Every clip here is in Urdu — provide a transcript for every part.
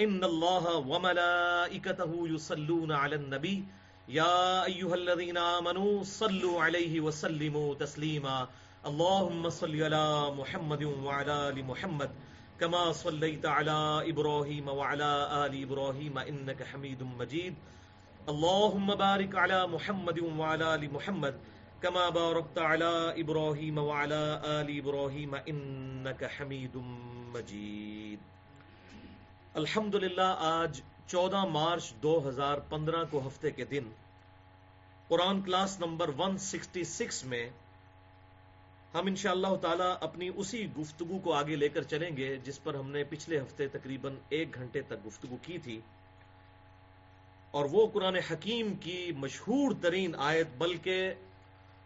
إن الله وملائكته يصلون على النبي. يا أيها الذين آمنوا صلوا عليه وسلموا تسليما. اللهم صل على محمد وعلى آل محمد كما صليت على إبراهيم وعلى آل إبراهيم إنك حميد مجيد. اللهم بارك على محمد وعلى آل محمد كما باركت على إبراهيم وعلى آل إبراهيم إنك حميد مجيد. الحمدللہ، آج چودہ مارچ دو ہزار پندرہ کو ہفتے کے دن، Quran class number one sixty six میں ہم انشاءاللہ تعالی اپنی اسی گفتگو کو آگے لے کر چلیں گے، جس پر ہم نے پچھلے ہفتے تقریباً ایک گھنٹے تک گفتگو کی تھی۔ اور وہ قرآن حکیم کی مشہور ترین آیت، بلکہ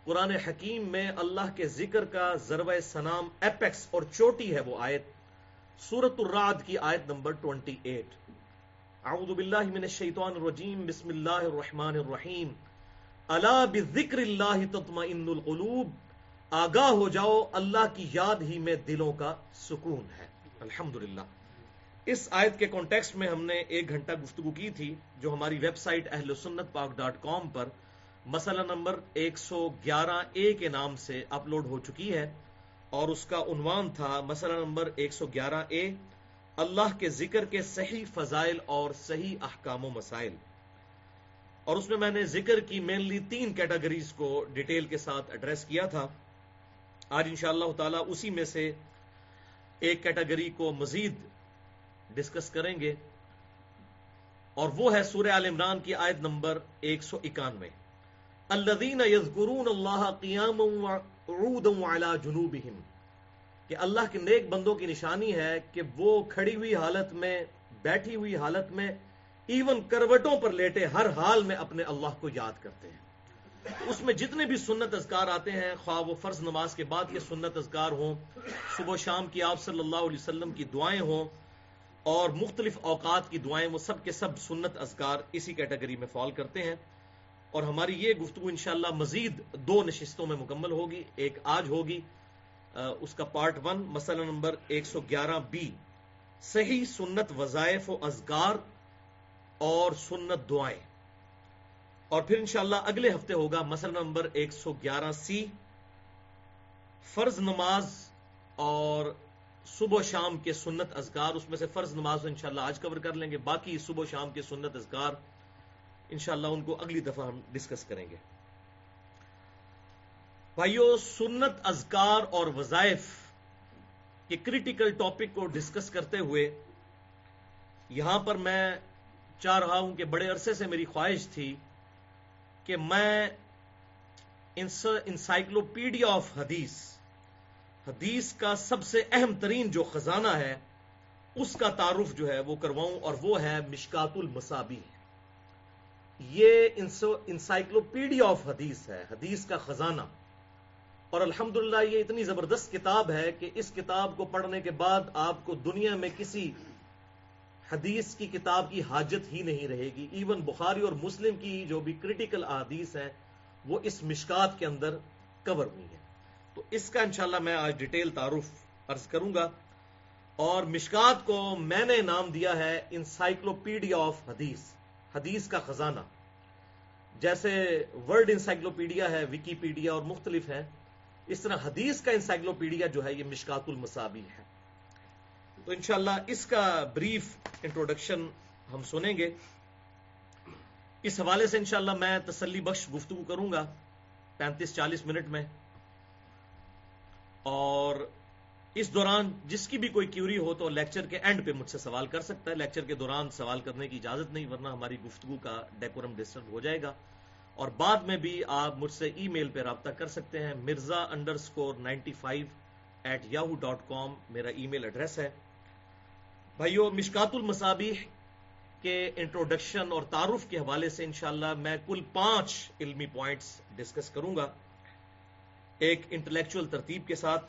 قرآن حکیم میں اللہ کے ذکر کا ضرب سنام ایپیکس اور چوٹی ہے وہ آیت۔ سورت الرعد کی آیت نمبر 28 اعوذ باللہ من الشیطان الرجیم، بسم اللہ الرحمن الرحیم. الا بذکر اللہ تطمئن القلوب. آگاہ ہو جاؤ، اللہ کی یاد ہی میں دلوں کا سکون ہے۔ الحمدللہ۔ اس آیت کے کانٹیکسٹ میں ہم نے ایک گھنٹہ گفتگو کی تھی، جو ہماری ویب سائٹ اہل سنت پاک ڈاٹ کام پر مسئلہ نمبر ایک سو گیارہ اے کے نام سے اپلوڈ ہو چکی ہے۔ اور اس کا عنوان تھا مسئلہ نمبر ایک سو گیارہ اے، اللہ کے ذکر کے صحیح فضائل اور صحیح احکام و مسائل۔ اور اس میں میں نے ذکر کی مینلی تین کیٹیگریز کو ڈیٹیل کے ساتھ ایڈریس کیا تھا۔ آج انشاءاللہ اللہ تعالی اسی میں سے ایک کیٹیگری کو مزید ڈسکس کریں گے۔ اور وہ ہے سورہ عال عمران کی آیت نمبر ایک سو اکانوے۔ الذین یذکرون اللہ قیام قعودا وعلی جنوبہم کہ اللہ کے نیک بندوں کی نشانی ہے کہ وہ کھڑی ہوئی حالت میں، بیٹھی ہوئی حالت میں ایون کروٹوں پر لیٹے ہر حال میں اپنے اللہ کو یاد کرتے ہیں۔ اس میں جتنے بھی سنت اذکار آتے ہیں، خواہ وہ فرض نماز کے بعد کے سنت اذکار ہوں، صبح و شام کی آپ صلی اللہ علیہ وسلم کی دعائیں ہوں، اور مختلف اوقات کی دعائیں، وہ سب کے سب سنت اذکار اسی کیٹیگری میں فال کرتے ہیں۔ اور ہماری یہ گفتگو انشاءاللہ مزید دو نشستوں میں مکمل ہوگی، ایک آج ہوگی اس کا پارٹ ون مسئلہ نمبر ایک سو گیارہ بی، صحیح سنت وظائف و ازگار اور سنت دعائیں۔ اور پھر انشاءاللہ اگلے ہفتے ہوگا مسئلہ نمبر ایک سو گیارہ سی، فرض نماز اور صبح و شام کے سنت ازگار اس میں سے فرض نماز انشاءاللہ آج کور کر لیں گے، باقی صبح و شام کے سنت ازگار انشاءاللہ ان کو اگلی دفعہ ہم ڈسکس کریں گے۔ بھائیو، سنت، اذکار اور وظائف کے کریٹیکل ٹاپک کو ڈسکس کرتے ہوئے یہاں پر میں چاہ رہا ہوں کہ بڑے عرصے سے میری خواہش تھی کہ میں انسائکلوپیڈیا آف حدیث حدیث کا سب سے اہم ترین جو خزانہ ہے، اس کا تعارف جو ہے وہ کرواؤں اور وہ ہے مشکات المسابی یہ انسائکلوپیڈیا آف حدیث ہے، حدیث کا خزانہ۔ اور الحمدللہ یہ اتنی زبردست کتاب ہے کہ اس کتاب کو پڑھنے کے بعد آپ کو دنیا میں کسی حدیث کی کتاب کی حاجت ہی نہیں رہے گی۔ ایون بخاری اور مسلم کی جو بھی کریٹیکل احادیث ہیں، وہ اس مشکات کے اندر کور ہوئی ہیں۔ تو اس کا انشاءاللہ میں آج ڈیٹیل تعارف عرض کروں گا۔ اور مشکات کو میں نے نام دیا ہے انسائکلوپیڈیا آف حدیث۔ حدیث کا خزانہ۔ جیسے ورلڈ انسائکلوپیڈیا ہے وکی پیڈیا اور مختلف ہے اس طرح حدیث کا انسائکلوپیڈیا جو ہے، یہ مشکات المصابی ہے۔ تو انشاءاللہ اس کا بریف انٹروڈکشن ہم سنیں گے۔ اس حوالے سے انشاءاللہ میں تسلی بخش گفتگو کروں گا۔ پینتیس چالیس منٹ میں۔ اور اس دوران جس کی بھی کوئی کیوری ہو تو لیکچر کے اینڈ پہ مجھ سے سوال کر سکتا ہے۔ لیکچر کے دوران سوال کرنے کی اجازت نہیں، ورنہ ہماری گفتگو کا ڈیکورم ڈسٹرب ہو جائے گا۔ اور بعد میں بھی آپ مجھ سے ای میل پہ رابطہ کر سکتے ہیں۔ Mirza underscore ninety five eight Yahoo dot com میرا ای میل ایڈریس ہے۔ بھائیو، مشکات المسابی کے انٹروڈکشن اور تعارف کے حوالے سے انشاءاللہ میں کل پانچ علمی پوائنٹس ڈسکس کروں گا۔ ایک انٹلیکچوئل ترتیب کے ساتھ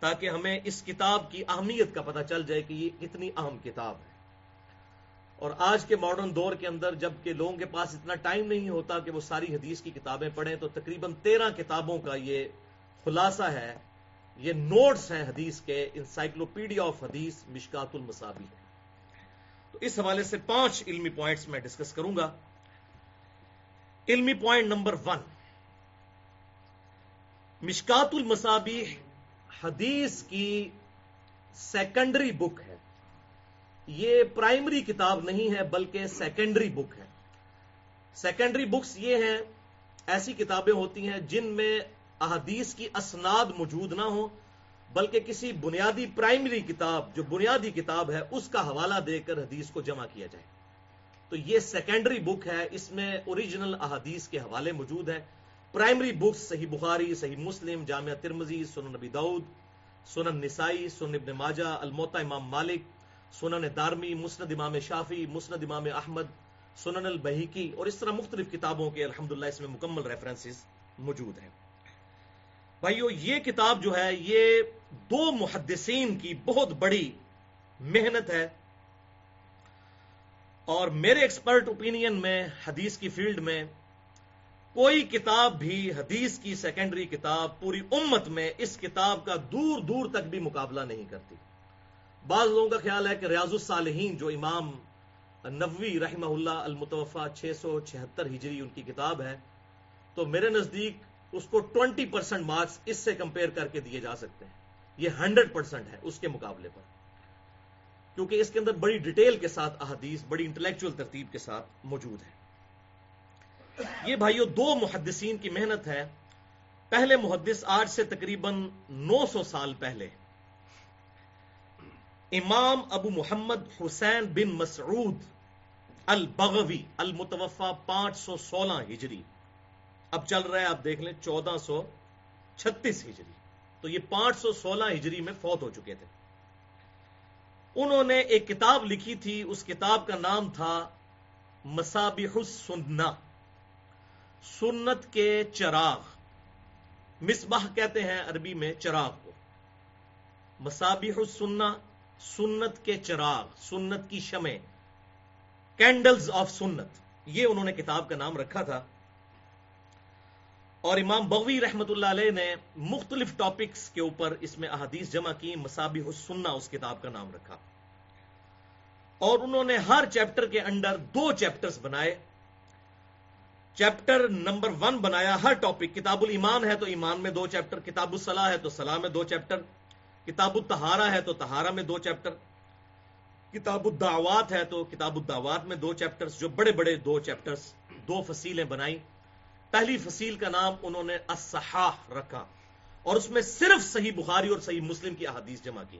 تاکہ ہمیں اس کتاب کی اہمیت کا پتہ چل جائے کہ یہ کتنی اہم کتاب ہے۔ اور آج کے ماڈرن دور کے اندر جبکہ لوگوں کے پاس اتنا ٹائم نہیں ہوتا کہ وہ ساری حدیث کی کتابیں پڑھیں، تو تقریباً تیرہ کتابوں کا یہ خلاصہ ہے، یہ نوٹس ہیں حدیث کے انسائکلوپیڈیا آف حدیث مشکات المسابی تو اس حوالے سے پانچ علمی پوائنٹس میں ڈسکس کروں گا۔ علمی پوائنٹ نمبر ون مشکات المسابی حدیث کی سیکنڈری بک ہے۔ یہ پرائمری کتاب نہیں ہے، بلکہ سیکنڈری بک ہے۔ سیکنڈری بکس یہ ہیں، ایسی کتابیں ہوتی ہیں جن میں احادیث کی اسناد موجود نہ ہو بلکہ کسی بنیادی پرائمری کتاب، جو بنیادی کتاب ہے، اس کا حوالہ دے کر حدیث کو جمع کیا جائے۔ تو یہ سیکنڈری بک ہے، اس میں اوریجنل احادیث کے حوالے موجود ہیں۔ پرائمری بکس، صحیح بخاری، صحیح مسلم، جامعہ ترمزی سنن نبی دعود سنن نسائی، سنن ابن ماجہ الموتا امام مالک، سنن دارمی، مسند امام شافی مسند امام احمد، سنن البحیکی اور اس طرح مختلف کتابوں کے الحمدللہ اس میں مکمل ریفرنسز موجود ہیں۔ بھائیو، یہ کتاب جو ہے، یہ دو محدثین کی بہت بڑی محنت ہے اور میرے ایکسپرٹ اوپینین میں، حدیث کی فیلڈ میں کوئی کتاب بھی حدیث کی سیکنڈری کتاب پوری امت میں اس کتاب کا دور دور تک بھی مقابلہ نہیں کرتی۔ بعض لوگوں کا خیال ہے کہ ریاض الصالحین جو امام نبوی رحمہ اللہ المتوفا چھ سو چھہتر ہجری ان کی کتاب ہے، تو میرے نزدیک اس کو ٹوینٹی پرسینٹ مارکس اس سے کمپیئر کر کے دیے جا سکتے ہیں۔ یہ ہنڈریڈ پرسینٹ ہے اس کے مقابلے پر۔ کیونکہ اس کے اندر بڑی ڈیٹیل کے ساتھ احادیث، بڑی انٹلیکچوئل ترتیب کے ساتھ موجود ہے یہ بھائیو دو محدثین کی محنت ہے۔ پہلے محدث آج سے تقریباً نو سو سال پہلے۔ امام ابو محمد حسین بن مسعود البغوی المتوفا پانچ سو سولہ ہجری۔ اب چل رہا ہے، آپ دیکھ لیں، چودہ سو چھتیس ہجری۔ تو یہ پانچ سو سولہ ہجری میں فوت ہو چکے تھے۔ انہوں نے ایک کتاب لکھی تھی، اس کتاب کا نام تھا مسابح السنہ۔ سنت کے چراغ، مصباح کہتے ہیں عربی میں چراغ کو۔ مسابح السنہ، سنت کے چراغ، سنت کی شمع۔ کینڈلز آف سنت، یہ انہوں نے کتاب کا نام رکھا تھا۔ اور امام بغوی رحمت اللہ علیہ نے مختلف ٹاپکس کے اوپر اس میں احادیث جمع کی مسابی حسنہ اس کتاب کا نام رکھا۔ اور انہوں نے ہر چیپٹر کے انڈر دو چیپٹرز بنائے۔ چیپٹر نمبر ون بنایا ہر ٹاپک. کتاب الایمان ہے تو ایمان میں دو چیپٹر. کتاب الصلاح ہے تو صلاح میں دو چیپٹر. کتاب التہارا ہے تو تہارا میں دو چیپٹر. کتاب الدعوات ہے تو کتاب الدعوات میں دو چیپٹرز. جو بڑے بڑے دو چیپٹرز. دو فصیلیں بنائی. پہلی فصیل کا نام انہوں نے الصحاح رکھا. اور اس میں صرف صحیح بخاری اور صحیح مسلم کی احادیث جمع کی.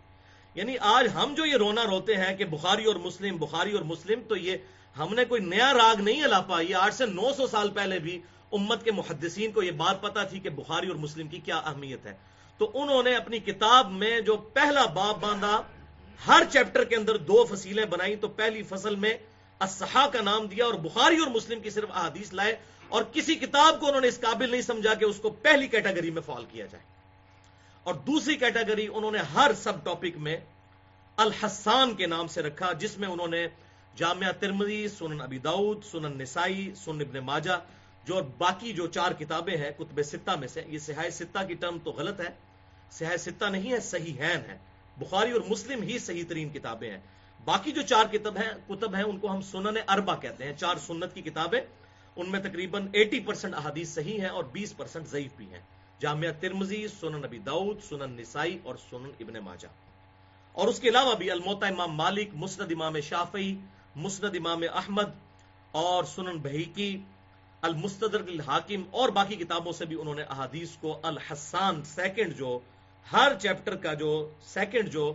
یعنی آج ہم جو یہ رونا روتے ہیں کہ بخاری اور مسلم، بخاری اور مسلم، تو یہ ہم نے کوئی نیا راگ نہیں الاپا یہ آج سے نو سو سال پہلے بھی امت کے محدثین کو یہ بات پتا تھی کہ بخاری اور مسلم کی کیا اہمیت ہے۔ تو انہوں نے اپنی کتاب میں جو پہلا باب باندھا، ہر چیپٹر کے اندر دو فصیلیں بنائی۔ تو پہلی فصل میں اصحا کا نام دیا اور بخاری اور مسلم کی صرف احادیث لائے۔ اور کسی کتاب کو انہوں نے اس قابل نہیں سمجھا کہ اس کو پہلی کیٹیگری میں فال کیا جائے۔ اور دوسری کیٹیگری انہوں نے ہر سب ٹاپک میں الحسان کے نام سے رکھا، جس میں انہوں نے جامعہ ترمزی سنن ابی داؤد، سنن نسائی، سنن ابن ماجہ، جو باقی جو چار کتابیں ہیں، کتب ستہ میں سے، یہ سہای ستہ کی ٹرم تو غلط ہے سہای ستہ نہیں ہے، صحیح ہین ہے بخاری اور مسلم ہی صحیح ترین کتابیں ہیں۔ باقی جو چار کتب ہیں کتب ہیں، ان کو ہم سنن اربا کہتے ہیں، چار سنت کی کتابیں۔ ان میں تقریباً ایٹی پرسینٹ احادیث صحیح ہیں اور بیس پرسینٹ ضعیف بھی ہیں۔ جامعہ ترمزی سنن نبی داؤد، سنن نسائی اور سنن ابن ماجہ۔ اور اس کے علاوہ بھی الموتا امام مالک، مسند امام شافعی مسند امام احمد اور سنن بحیکی المستدر الحاکم اور باقی کتابوں سے بھی انہوں نے احادیث کو الحسان سیکنڈ جو ہر چیپٹر کا جو سیکنڈ جو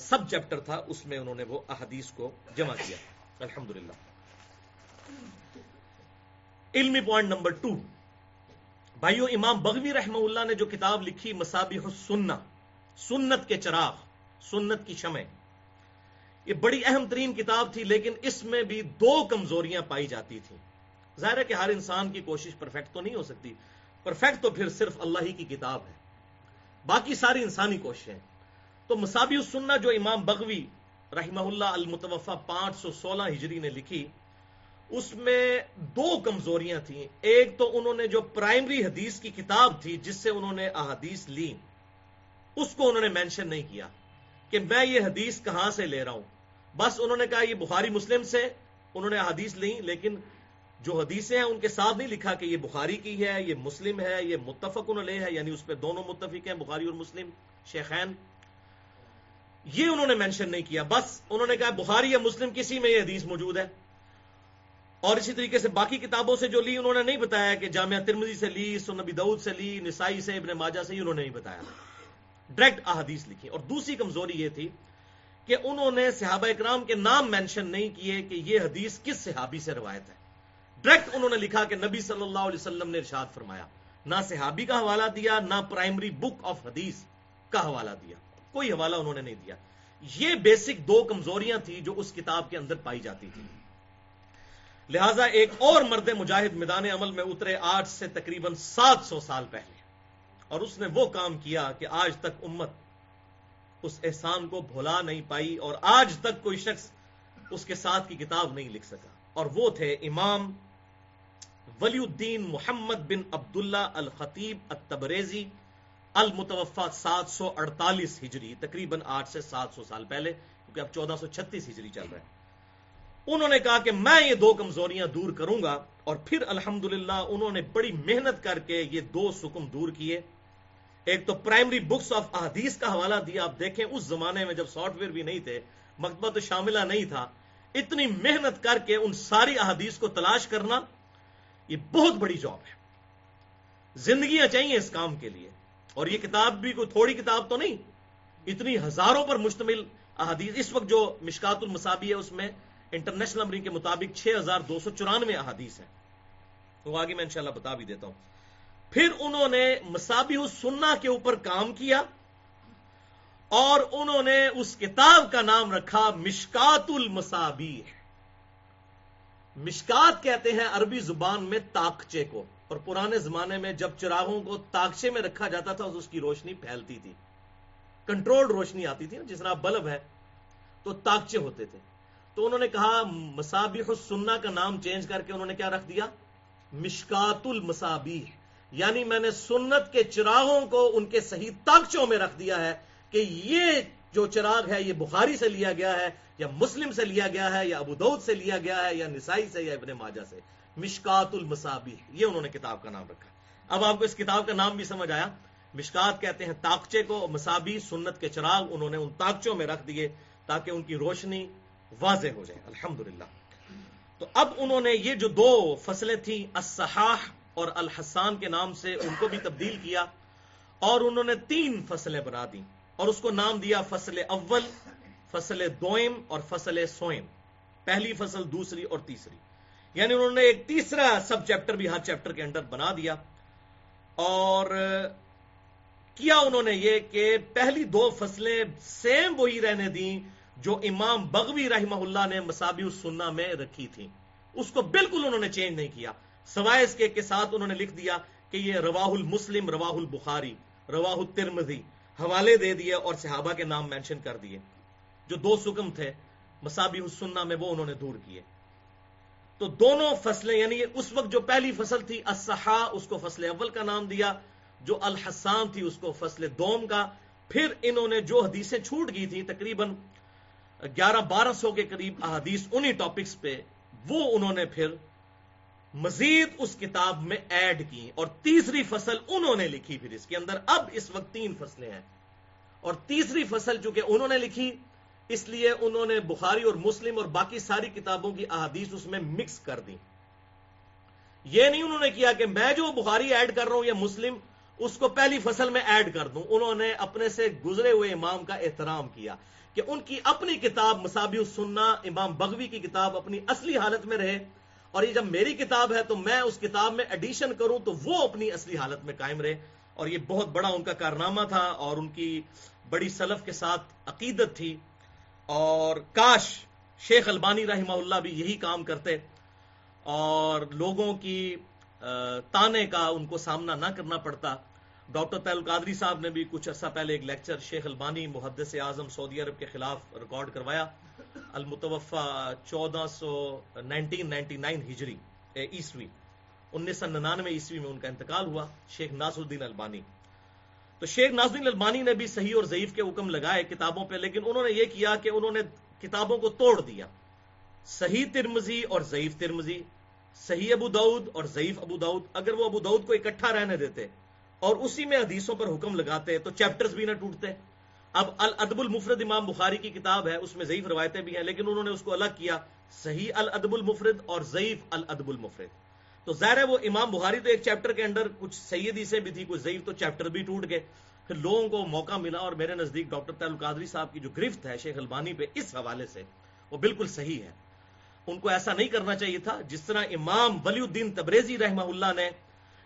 سب چیپٹر تھا، اس میں انہوں نے وہ احادیث کو جمع کیا۔ الحمد علمی پوائنٹ نمبر ٹو۔ بھائیو، امام بغوی رحمہ اللہ نے جو کتاب لکھی مسابح السنہ، سنت کے چراغ، سنت کی شمع۔ یہ بڑی اہم ترین کتاب تھی، لیکن اس میں بھی دو کمزوریاں پائی جاتی تھیں۔ ظاہر ہے کہ ہر انسان کی کوشش پرفیکٹ تو نہیں ہو سکتی پرفیکٹ تو پھر صرف اللہ ہی کی کتاب ہے۔ باقی ساری انسانی کوششیں۔ تو مسابی السنہ جو امام بغوی رحمہ اللہ المتوفا پانچ سو سولہ ہجری نے لکھی، اس میں دو کمزوریاں تھیں۔ ایک تو انہوں نے جو پرائمری حدیث کی کتاب تھی، جس سے انہوں نے احادیث لی اس کو انہوں نے مینشن نہیں کیا کہ میں یہ حدیث کہاں سے لے رہا ہوں؟ بس انہوں نے کہا یہ بخاری مسلم سے انہوں نے حدیث لی لیکن جو حدیثیں ہیں ان کے ساتھ نہیں لکھا کہ یہ بخاری کی ہے، یہ مسلم ہے، یہ متفق علیہ ہے یعنی اس پہ دونوں متفق ہیں، بخاری اور مسلم۔ شیخین، یہ انہوں نے مینشن نہیں کیا۔ بس انہوں نے کہا بخاری یا مسلم کسی میں یہ حدیث موجود ہے۔ اور اسی طریقے سے باقی کتابوں سے جو لی، انہوں نے نہیں بتایا کہ جامعہ ترمزی سے لی سنبی دعود سے لی، نسائی سے، ابن ماجہ سے انہوں نے نہیں بتایا۔ ڈائریکٹ احادیث لکھی۔ اور دوسری کمزوری یہ تھی کہ انہوں نے صحابہ اکرام کے نام مینشن نہیں کیے کہ یہ حدیث کس صحابی سے روایت ہے۔ ڈائریکٹ انہوں نے لکھا کہ نبی صلی اللہ علیہ وسلم نے ارشاد فرمایا، نہ صحابی کا حوالہ دیا، نہ پرائمری بک آف حدیث کا حوالہ دیا۔ کوئی حوالہ انہوں نے نہیں دیا۔ یہ بیسک دو کمزوریاں تھیں جو اس کتاب کے اندر پائی جاتی تھی لہذا ایک اور مرد مجاہد میدان عمل میں اترے آج سے تقریباً سات سو سال پہلے۔ اور اس نے وہ کام کیا کہ آج تک امت اس احسان کو بھلا نہیں پائی اور آج تک کوئی شخص اس کے ساتھ کی کتاب نہیں لکھ سکا۔ اور وہ تھے امام ولی الدین محمد بن عبداللہ الخطیب التبریزی المتوفا سات سو اڑتالیس ہجری، تقریباً آٹھ سے سات سو سال پہلے، کیونکہ اب چودہ سو چھتیس ہجری چل رہا ہے۔ انہوں نے کہا کہ میں یہ دو کمزوریاں دور کروں گا اور پھر الحمد انہوں نے بڑی محنت کر کے یہ دو سکم دور کیے۔ ایک تو پرائمری بکس آف احادیث کا حوالہ دیا، آپ دیکھیں، اس زمانے میں جب سافٹ ویئر بھی نہیں تھے مکتبہ تو شاملہ نہیں تھا، اتنی محنت کر کے ان ساری احادیث کو تلاش کرنا، یہ بہت بڑی جاب ہے۔ زندگیاں چاہیے اس کام کے لیے۔ اور یہ کتاب بھی کوئی تھوڑی کتاب تو نہیں، اتنی ہزاروں پر مشتمل احادیث اس وقت جو مشکات المسابی ہے، اس میں انٹرنیشنل نمبر کے مطابق چھ ہزار دو سو چورانوے احادیث ہیں۔ تو آگے میں انشاءاللہ بتا بھی دیتا ہوں۔ پھر انہوں نے مسابی سننا کے اوپر کام کیا اور انہوں نے اس کتاب کا نام رکھا مشکات المسابی مشکات کہتے ہیں عربی زبان میں تاکچے کو، اور پرانے زمانے میں جب چراغوں کو تاکچے میں رکھا جاتا تھا، اس کی روشنی پھیلتی تھی۔ کنٹرول روشنی آتی تھی جس طرح بلب ہے، تو تاکچے ہوتے تھے۔ تو انہوں نے کہا مسابح السنہ کا نام چینج کر کے انہوں نے کیا رکھ دیا؟ مشکات المسابیح یعنی میں نے سنت کے چراغوں کو ان کے صحیح تاکچوں میں رکھ دیا ہے کہ یہ جو چراغ ہے یہ بخاری سے لیا گیا ہے یا مسلم سے لیا گیا ہے یا ابو دعود سے لیا گیا ہے یا نسائی سے یا ابن ماجہ سے۔ مشکات المسابی یہ انہوں نے کتاب کا نام رکھا۔ اب آپ کو اس کتاب کا نام بھی سمجھ آیا۔ مشکات کہتے ہیں تاکچے کو مسابی سنت کے چراغ انہوں نے ان تاکچوں میں رکھ دیے تاکہ ان کی روشنی واضح ہو جائے۔ الحمد تو اب انہوں نے یہ جو دو فصلیں تھیں، الصحاح اور الحسان کے نام سے ان کو بھی تبدیل کیا اور انہوں نے تین فصلیں بنا دی اور اس کو نام دیا فصل اول، فصل دوئم اور فصل سوئم۔ پہلی فصل، دوسری اور تیسری۔ یعنی انہوں نے ایک تیسرا سب چیپٹر بھی ہر چیپٹر کے اندر بنا دیا۔ اور کیا انہوں نے یہ کہ پہلی دو فصلیں سیم وہی رہنے دیں جو امام بغوی رحمہ اللہ نے مسابی السنہ میں رکھی تھی اس کو بالکل انہوں نے چینج نہیں کیا۔ سوائے اس کے کے ساتھ انہوں نے لکھ دیا کہ یہ رواہ المسلم، رواہ البخاری، رواہ الترمذی حوالے دے دیے اور صحابہ کے نام مینشن کر دیے۔ جو دو سکم تھے مسابی السنہ میں وہ انہوں نے دور کیے۔ تو دونوں فصلیں یعنی اس وقت جو پہلی فصل تھی اسحا اس کو فصل اول کا نام دیا، جو الحسان تھی، اس کو فصل دوم کا۔ پھر انہوں نے جو حدیثیں چھوٹ گئی تھی تقریباً گیارہ بارہ سو کے قریب احادیث انہی ٹاپکس پہ، وہ انہوں نے پھر مزید اس کتاب میں ایڈ کی اور تیسری فصل انہوں نے لکھی پھر اس کے اندر۔ اب اس وقت تین فصلیں ہیں۔ اور تیسری فصل چونکہ انہوں نے لکھی، اس لیے انہوں نے بخاری اور مسلم اور باقی ساری کتابوں کی احادیث اس میں مکس کر دی یہ نہیں انہوں نے کیا کہ میں جو بخاری ایڈ کر رہا ہوں یا مسلم، اس کو پہلی فصل میں ایڈ کر دوں۔ انہوں نے اپنے سے گزرے ہوئے امام کا احترام کیا کہ ان کی اپنی کتاب مسابی السنہ، امام بغوی کی کتاب اپنی اصلی حالت میں رہے۔ اور یہ جب میری کتاب ہے تو میں اس کتاب میں ایڈیشن کروں تو وہ اپنی اصلی حالت میں قائم رہے۔ اور یہ بہت بڑا ان کا کارنامہ تھا اور ان کی بڑی سلف کے ساتھ عقیدت تھی۔ اور کاش شیخ البانی رحمہ اللہ بھی یہی کام کرتے اور لوگوں کی تانے کا ان کو سامنا نہ کرنا پڑتا۔ ڈاکٹر تیل قادری صاحب نے بھی کچھ عرصہ پہلے ایک لیکچر شیخ البانی، محدث اعظم، سعودی عرب کے خلاف ریکارڈ کروایا۔ المتوفا چودہ سو نائنٹین نائنٹی نائن ہجری عیسوی، انیس سو ننانوے عیسوی میں ان کا انتقال ہوا، شیخ ناصر الدین البانی۔ تو شیخ ناصر الدین البانی نے بھی صحیح اور ضعیف کے حکم لگائے کتابوں پہ، لیکن انہوں نے یہ کیا کہ انہوں نے کتابوں کو توڑ دیا۔ صحیح ترمزی اور ضعیف ترمزی صحیح ابو دعود اور ضعیف ابو دعود اگر وہ ابو دعود کو اکٹھا رہنے دیتے اور اسی میں حدیثوں پر حکم لگاتے تو چیپٹرز بھی نہ ٹوٹتے۔ اب الادب المفرد امام بخاری کی کتاب ہے، اس میں ضعیف روایتیں بھی ہیں، لیکن انہوں نے اس کو الگ کیا، صحیح الادب المفرد اور ضعیف الادب المفرد۔ تو ظاہر ہے وہ امام بخاری تو ایک چیپٹر کے اندر کچھ سیدی سے بھی تھی کچھ ضعیف تو چیپٹر بھی ٹوٹ گئے۔ پھر لوگوں کو موقع ملا اور میرے نزدیک ڈاکٹر تعلق قادری صاحب کی جو گرفت ہے شیخ البانی پہ اس حوالے سے، وہ بالکل صحیح ہے۔ ان کو ایسا نہیں کرنا چاہیے تھا، جس طرح امام ولی الدین تبریزی رحمہ اللہ نے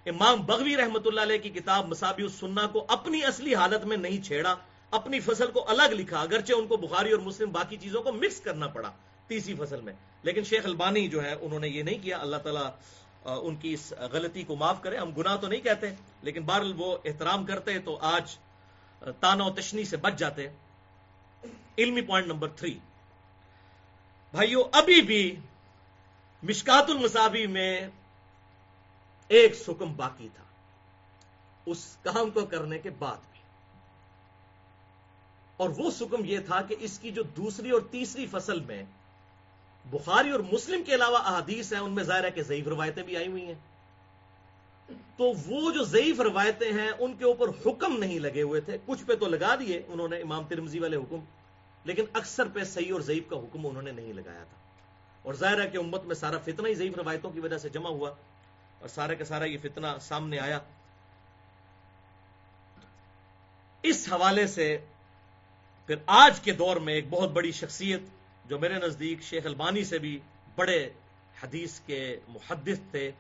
امام بغوی رحمۃ اللہ علیہ کی کتاب مسابی السنہ کو اپنی اصلی حالت میں نہیں چھیڑا اپنی فصل کو الگ لکھا، اگرچہ ان کو بخاری اور مسلم باقی چیزوں کو مکس کرنا پڑا تیسری فصل میں۔ لیکن شیخ البانی جو ہے، انہوں نے یہ نہیں کیا، اللہ تعالیٰ ان کی اس غلطی کو معاف کرے۔ ہم گناہ تو نہیں کہتے، لیکن بہرحال وہ احترام کرتے تو آج تانا و تشنی سے بچ جاتے۔ علمی پوائنٹ نمبر تھری بھائیو، ابھی بھی مشکات المساوی میں ایک سکم باقی تھا۔ اس کام کو کرنے کے بعد۔ بھی اور وہ سکم یہ تھا کہ اس کی جو دوسری اور تیسری فصل میں بخاری اور مسلم کے علاوہ احادیث ہیں، ان میں ظاہر ہے کہ ضعیف روایتیں بھی آئی ہوئی ہیں۔ تو وہ جو ضعیف روایتیں ہیں، ان کے اوپر حکم نہیں لگے ہوئے تھے۔ کچھ پہ تو لگا دیے انہوں نے امام ترمزی والے حکم، لیکن اکثر پہ صحیح اور ضعیف کا حکم انہوں نے نہیں لگایا تھا۔ اور ظاہر ہے کہ امت میں سارا فتنہ ہی ضعیف روایتوں کی وجہ سے جمع ہوا اور سارے کا سارا یہ فتنہ سامنے آیا۔ اس حوالے سے پھر آج کے دور میں ایک بہت بڑی شخصیت جو میرے نزدیک شیخ البانی سے بھی بڑے حدیث کے محدث تھے،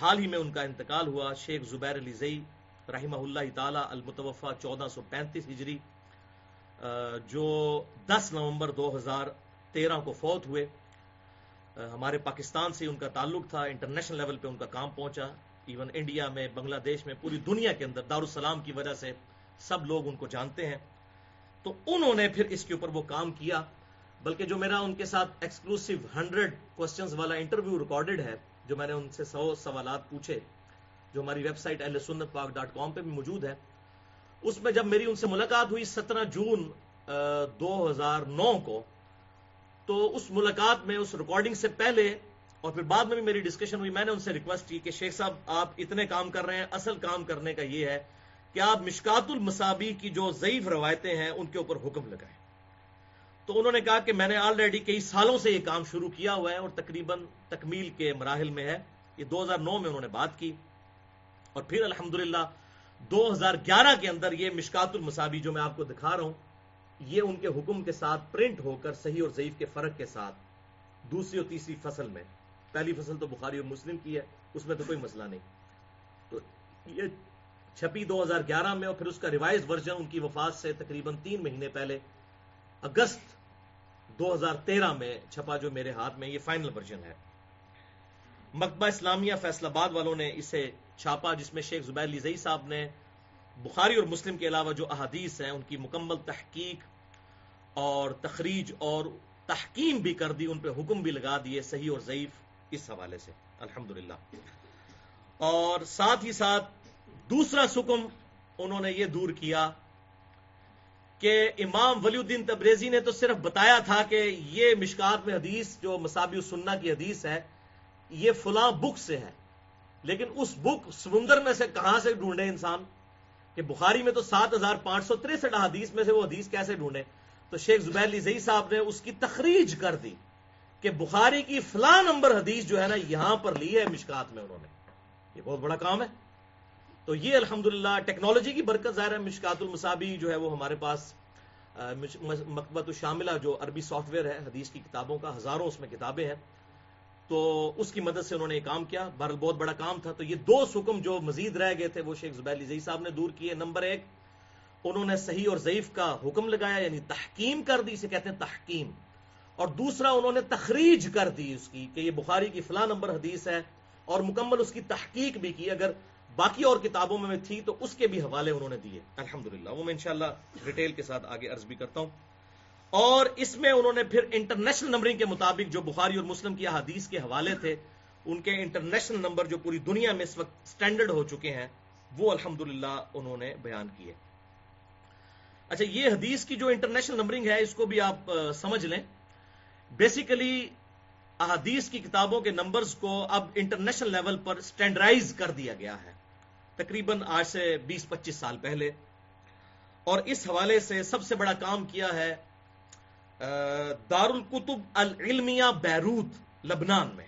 حال ہی میں ان کا انتقال ہوا، شیخ زبیر علی زئی رحمہ اللہ تعالی المتوفہ چودہ سو پینتیس ہجری جو دس نومبر دو ہزار تیرہ کو فوت ہوئے۔ ہمارے پاکستان سے ان کا تعلق تھا، انٹرنیشنل لیول پہ ان کا کام پہنچا۔ ایون انڈیا میں، بنگلہ دیش میں، پوری دنیا کے اندر دارالسلام کی وجہ سے سب لوگ ان کو جانتے ہیں۔ تو انہوں نے پھر اس کے اوپر وہ کام کیا، بلکہ جو میرا ان کے ساتھ ایکسکلوسو ہنڈریڈ کوشچنز والا انٹرویو ریکارڈڈ ہے، جو میں نے ان سے سو سوالات پوچھے، جو ہماری ویب سائٹ اہل سنت پاک ڈاٹ کام پہ بھی موجود ہے، اس میں جب میری ان سے ملاقات ہوئی سترہ جون دو ہزار نو کو، تو اس ملاقات میں، اس ریکارڈنگ سے پہلے اور پھر بعد میں بھی میری ڈسکشن ہوئی، میں نے ان سے ریکویسٹ کی کہ شیخ صاحب، آپ اتنے کام کر رہے ہیں، اصل کام کرنے کا یہ ہے کہ آپ مشکات المسابی کی جو ضعیف روایتیں ہیں ان کے اوپر حکم لگائیں؟ تو انہوں نے کہا کہ میں نے آلریڈی کئی سالوں سے یہ کام شروع کیا ہوا ہے اور تقریباً تکمیل کے مراحل میں ہے۔ یہ دو ہزار نو میں انہوں نے بات کی اور پھر الحمد دو ہزار گیارہ کے اندر یہ مشکات المسابی جو میں آپ کو دکھا رہا ہوں، یہ ان کے حکم کے ساتھ پرنٹ ہو کر صحیح اور ضعیف کے فرق کے ساتھ دوسری اور تیسری فصل میں۔ پہلی فصل تو بخاری اور مسلم کی ہے، اس میں تو کوئی مسئلہ نہیں۔ تو یہ چھپی دو ہزار گیارہ میں اور پھر اس کا ریوائز ورژن ان کی وفات سے تقریباً تین مہینے پہلے، اگست دو ہزار تیرہ میں چھپا جو میرے ہاتھ میں، یہ فائنل ورژن ہے۔ مکبہ اسلامیہ فیصل آباد والوں نے اسے چھاپا، جس میں شیخ زبیر زئی صاحب نے بخاری اور مسلم کے علاوہ جو احادیث ہیں، ان کی مکمل تحقیق اور تخریج اور تحکیم بھی کر دی، ان پہ حکم بھی لگا دیے صحیح اور ضعیف اس حوالے سے۔ الحمد اور ساتھ ہی ساتھ دوسرا سکم انہوں نے یہ دور کیا کہ امام ولی الدین تبریزی نے تو صرف بتایا تھا کہ یہ مشکات میں حدیث جو مسابی السنہ کی حدیث ہے، یہ فلاں بک سے ہے۔ لیکن اس بک سمندر میں سے کہاں سے ڈھونڈے انسان؟ کہ بخاری میں تو سات ہزار پانچ سو تریسٹھ حدیث میں سے وہ حدیث کیسے ڈھونڈے؟ تو شیخ زبیر زئی صاحب نے اس کی تخریج کر دی کہ بخاری کی فلاں نمبر حدیث جو ہے نا، یہاں پر لی ہے مشکات میں انہوں نے۔ یہ بہت بڑا کام ہے۔ تو یہ الحمدللہ ٹیکنالوجی کی برکت ظاہر ہے، مشکات المصابی جو ہے وہ ہمارے پاس مکبت الشاملہ جو عربی سافٹ ویئر ہے، حدیث کی کتابوں کا، ہزاروں اس میں کتابیں ہیں۔ تو اس کی مدد سے انہوں نے یہ کام کیا۔ بہرحال بہت بڑا کام تھا۔ تو یہ دو حکم جو مزید رہ گئے تھے، وہ شیخ زبیر علی زئی صاحب نے دور کیے۔ نمبر ایک، انہوں نے صحیح اور ضعیف کا حکم لگایا یعنی تحکیم کر دی، اسے کہتے ہیں تحکیم۔ اور دوسرا، انہوں نے تخریج کر دی اس کی، کہ یہ بخاری کی فلاں نمبر حدیث ہے اور مکمل اس کی تحقیق بھی کی۔ اگر باقی اور کتابوں میں تھی تو اس کے بھی حوالے انہوں نے دیے۔ الحمدللہ، وہ میں انشاءاللہ ڈیٹیل کے ساتھ آگے عرض بھی کرتا ہوں۔ اور اس میں انہوں نے پھر انٹرنیشنل نمبرنگ کے مطابق جو بخاری اور مسلم کی حدیث کے حوالے تھے، ان کے انٹرنیشنل نمبر جو پوری دنیا میں اس وقت سٹینڈرڈ ہو چکے ہیں، وہ الحمدللہ انہوں نے بیان کیے۔ اچھا یہ حدیث کی جو انٹرنیشنل نمبرنگ ہے، اس کو بھی آپ سمجھ لیں۔ بیسیکلی احادیث کی کتابوں کے نمبرز کو اب انٹرنیشنل لیول پر سٹینڈرائز کر دیا گیا ہے۔ تقریباً آج سے بیس پچیس سال پہلے۔ اور اس حوالے سے سب سے بڑا کام کیا ہے دار القتب العلمیہ بیروت، لبنان میں۔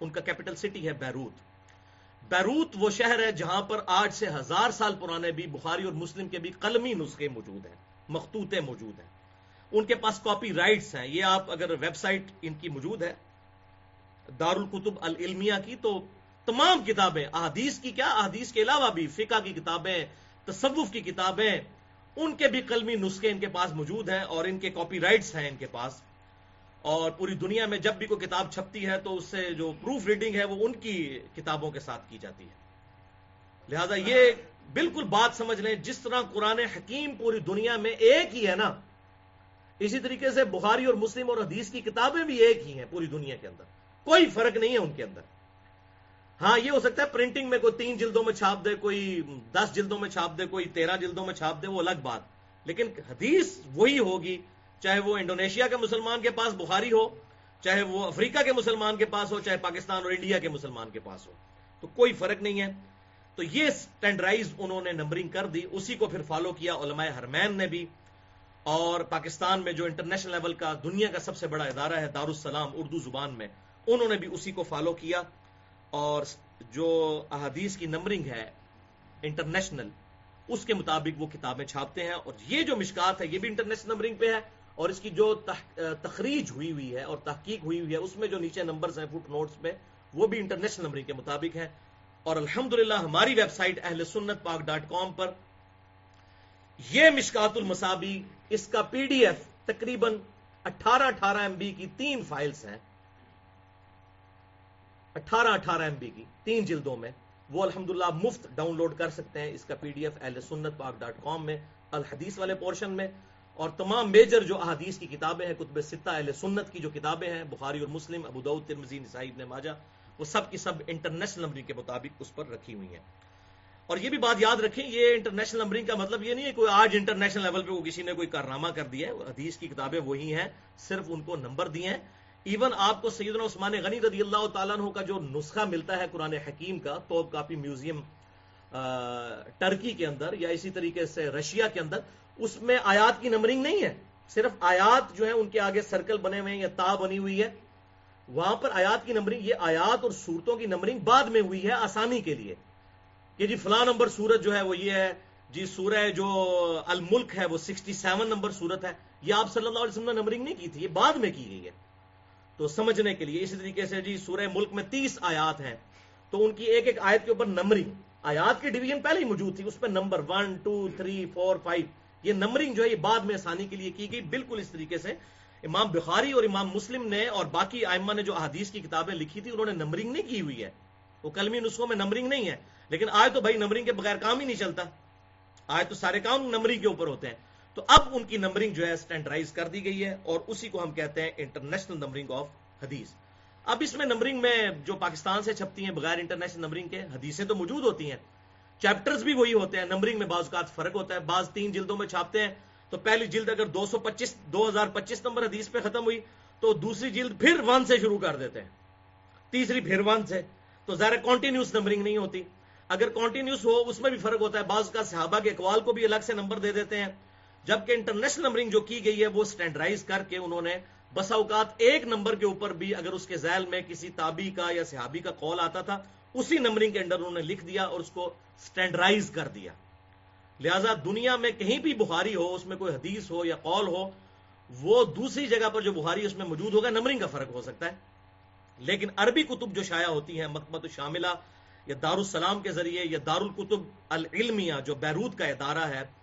ان کا کیپٹل سٹی ہے بیروت۔ بیروت وہ شہر ہے جہاں پر آج سے ہزار سال پرانے بھی بخاری اور مسلم کے بھی قلمی نسخے موجود ہیں مختوطے موجود ہیں۔ ان کے پاس کاپی رائٹس ہیں۔ یہ آپ اگر ویب سائٹ ان کی موجود ہے دار القتب العلمیہ کی، تو تمام کتابیں، احادیث کی کیا؟ احادیث کے علاوہ بھی فقہ کی کتابیں، تصوف کی کتابیں، ان کے بھی قلمی نسخے ان کے پاس موجود ہیں اور ان کے کاپی رائٹس ہیں ان کے پاس۔ اور پوری دنیا میں جب بھی کوئی کتاب چھپتی ہے تو اس سے جو پروف ریڈنگ ہے وہ ان کی کتابوں کے ساتھ کی جاتی ہے۔ لہذا یہ بالکل بات سمجھ لیں، جس طرح قرآن حکیم پوری دنیا میں ایک ہی ہے نا، اسی طریقے سے بخاری اور مسلم اور حدیث کی کتابیں بھی ایک ہی ہیں پوری دنیا کے اندر۔ کوئی فرق نہیں ہے ان کے اندر۔ ہاں یہ ہو سکتا ہے پرنٹنگ میں کوئی تین جلدوں میں چھاپ دے، کوئی دس جلدوں میں چھاپ دے، کوئی تیرہ جلدوں میں چھاپ دے، وہ الگ بات۔ لیکن حدیث وہی ہوگی، چاہے وہ انڈونیشیا کے مسلمان کے پاس بخاری ہو، چاہے وہ افریقہ کے مسلمان کے پاس ہو، چاہے پاکستان اور انڈیا کے مسلمان کے پاس ہو۔ تو کوئی فرق نہیں ہے۔ تو یہ اسٹینڈرائز انہوں نے نمبرنگ کر دی، اسی کو پھر فالو کیا علماء حرمین نے بھی۔ اور پاکستان میں جو انٹرنیشنل لیول کا، دنیا کا سب سے بڑا ادارہ ہے دارالسلام اردو زبان میں، انہوں نے بھی اسی کو فالو کیا۔ اور جو احادیث کی نمبرنگ ہے انٹرنیشنل، اس کے مطابق وہ کتابیں چھاپتے ہیں اور یہ جو مشکات ہے، یہ بھی انٹرنیشنل نمبرنگ پہ ہے اور اس کی جو تخریج ہوئی ہوئی ہے اور تحقیق ہوئی ہوئی ہے، اس میں جو نیچے نمبرز ہیں، فٹ نوٹس میں، وہ بھی انٹرنیشنل نمبرنگ کے مطابق ہے اور الحمدللہ ہماری ویب سائٹ اہل سنت پاک ڈاٹ کام پر یہ مشکات المسابی اس کا پی ڈی ایف تقریباً اٹھارہ اٹھارہ ایم بی کی تین فائلز ہیں۔ اٹھارہ اٹھارہ ایم بی کی تین جلدوں میں وہ الحمدللہ مفت ڈاؤن لوڈ کر سکتے ہیں اس کا پی ڈی ایف اہل سنت پاک ڈاٹ کام میں، الحدیث والے پورشن میں، اور تمام میجر جو احادیث کی کتابیں ہیں، کتب ستہ اہل سنت کی جو کتابیں ہیں، بخاری اور مسلم، ابو دعود ترمزی نسائی، ابن ماجہ، وہ سب کی سب انٹرنیشنل نمبرنگ کے مطابق اس پر رکھی ہوئی ہیں۔ اور یہ بھی بات یاد رکھیں، یہ انٹرنیشنل نمبرنگ کا مطلب یہ نہیں ہے کوئی آج انٹرنیشنل لیول پہ کسی نے کوئی کارنامہ کر دیا ہے حدیث کی کتابیں وہی ہیں، صرف ان کو نمبر دیے ہیں۔ ایون آپ کو سیدنا عثمان غنی رضی اللہ تعالیٰ عنہ کا جو نسخہ ملتا ہے قرآن حکیم کا، تو کافی میوزیم ٹرکی کے اندر یا اسی طریقے سے رشیا کے اندر، اس میں آیات کی نمبرنگ نہیں ہے۔ صرف آیات جو ہے ان کے آگے سرکل بنے ہوئے ہیں، یا تا بنی ہوئی ہے۔ وہاں پر آیات کی نمبرنگ، یہ آیات اور صورتوں کی نمبرنگ بعد میں ہوئی ہے آسانی کے لیے۔ کہ جی فلاں نمبر سورت جو ہے وہ یہ ہے جی سورہ جو الملک ہے وہ سکسٹی سیون نمبر سورت ہے، یہ آپ صلی اللہ علیہ وسلم نے نمبرنگ نہیں کی تھی، یہ بعد میں کی گئی ہے۔ تو سمجھنے کے لیے اسی طریقے سے جی سورہ ملک میں تیس آیات ہیں، تو ان کی ایک ایک آیت کے اوپر نمبرنگ، آیات کی ڈویژن پہلے ہی موجود تھی، اس پہ number one two three four five یہ نمبرنگ جو ہے یہ بعد میں آسانی کے لیے کی گئی، بالکل اس طریقے سے۔ امام بخاری اور امام مسلم نے اور باقی آئمہ نے جو احادیث کی کتابیں لکھی تھی انہوں نے نمبرنگ نہیں کی ہوئی ہے۔ وہ کلمی نسخوں میں نمبرنگ نہیں ہے، لیکن آج تو بھائی نمبرنگ کے بغیر کام ہی نہیں چلتا۔ آج تو سارے کام نمبرنگ کے اوپر ہوتے ہیں۔ تو اب ان کی نمبرنگ جو ہے اسٹینڈرائز کر دی گئی ہے اور اسی کو ہم کہتے ہیں انٹرنیشنل نمبرنگ آف حدیث۔ اب اس میں نمبرنگ میں جو پاکستان سے چھپتی ہیں بغیر انٹرنیشنل نمبرنگ کے، حدیثیں تو موجود ہوتی ہیں۔ چیپٹرز بھی وہی ہوتے ہیں نمبرنگ میں بعض اوقات فرق ہوتا ہے، بعض تین جلدوں میں چھاپتے ہیں۔ تو پہلی جلد اگر دو سو پچیس، دو ہزار پچیس نمبر حدیث پہ ختم ہوئی، تو دوسری جلد پھر ون سے شروع کر دیتے ہیں۔ تیسری پھر ون سے۔ تو ظاہر کانٹینیوس نمبرنگ نہیں ہوتی۔ اگر کانٹینیوس ہو، اس میں بھی فرق ہوتا ہے۔ بعض کا صحابہ کے اقوال کو بھی الگ سے نمبر دے دیتے ہیں۔ جبکہ انٹرنیشنل نمبرنگ جو کی گئی ہے وہ سٹینڈرائز کر کے انہوں نے بسا اوقات ایک نمبر کے اوپر بھی اگر اس کے ذیل میں کسی تابی کا یا صحابی کا کال آتا تھا، اسی نمبرنگ کے اندر انہوں نے لکھ دیا اور اس کو سٹینڈرائز کر دیا۔ لہذا دنیا میں کہیں بھی بخاری ہو، اس میں کوئی حدیث ہو یا قول ہو، وہ دوسری جگہ پر جو بخاری اس میں موجود ہوگا، نمبرنگ کا فرق ہو سکتا ہے۔ لیکن عربی کتب جو شائع ہوتی ہیں مکمت شاملہ یا دارالسلام کے ذریعے یا دارالکتب العلمیہ، جو بیروت کا ادارہ ہے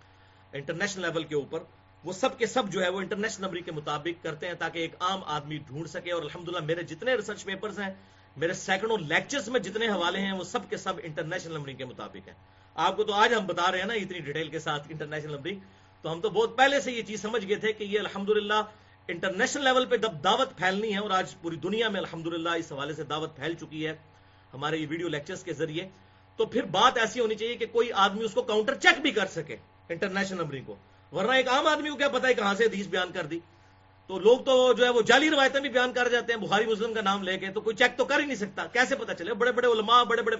انٹرنیشنل لیول کے اوپر، وہ سب کے سب جو ہے وہ انٹرنیشنل نمبری کے مطابق کرتے ہیں تاکہ ایک عام آدمی ڈھونڈ سکے اور الحمدللہ میرے جتنے ریسرچ پیپرز ہیں، میرے سینکڑوں لیکچرز میں جتنے حوالے ہیں، وہ سب کے سب انٹرنیشنل نمبرنگ کے مطابق ہیں۔ آپ کو تو آج ہم بتا رہے ہیں نا اتنی ڈیٹیل کے ساتھ انٹرنیشنل نمبرنگ تو ہم تو بہت پہلے سے یہ چیز سمجھ گئے تھے کہ یہ الحمدللہ انٹرنیشنل لیول پہ دعوت پھیلنی ہے اور آج پوری دنیا میں الحمدللہ اس حوالے سے دعوت پھیل چکی ہے ہمارے یہ ویڈیو لیکچرز کے ذریعے، تو پھر بات ایسی ہونی چاہیے کہ کوئی آدمی اس کو کاؤنٹر چیک بھی کر سکے۔ انٹرنیشنل نمبرنگ کو۔ ورنہ ایک عام آدمی کو کیا پتا ہے کہاں سے حدیث بیان کر دی۔ تو لوگ تو جو ہے وہ جعلی روایتیں بھی بیان کر جاتے ہیں، بخاری مسلم کا نام لے کے، تو کوئی چیک تو کر ہی نہیں سکتا۔ کیسے پتا چلے؟ بڑے بڑے علماء، بڑے بڑے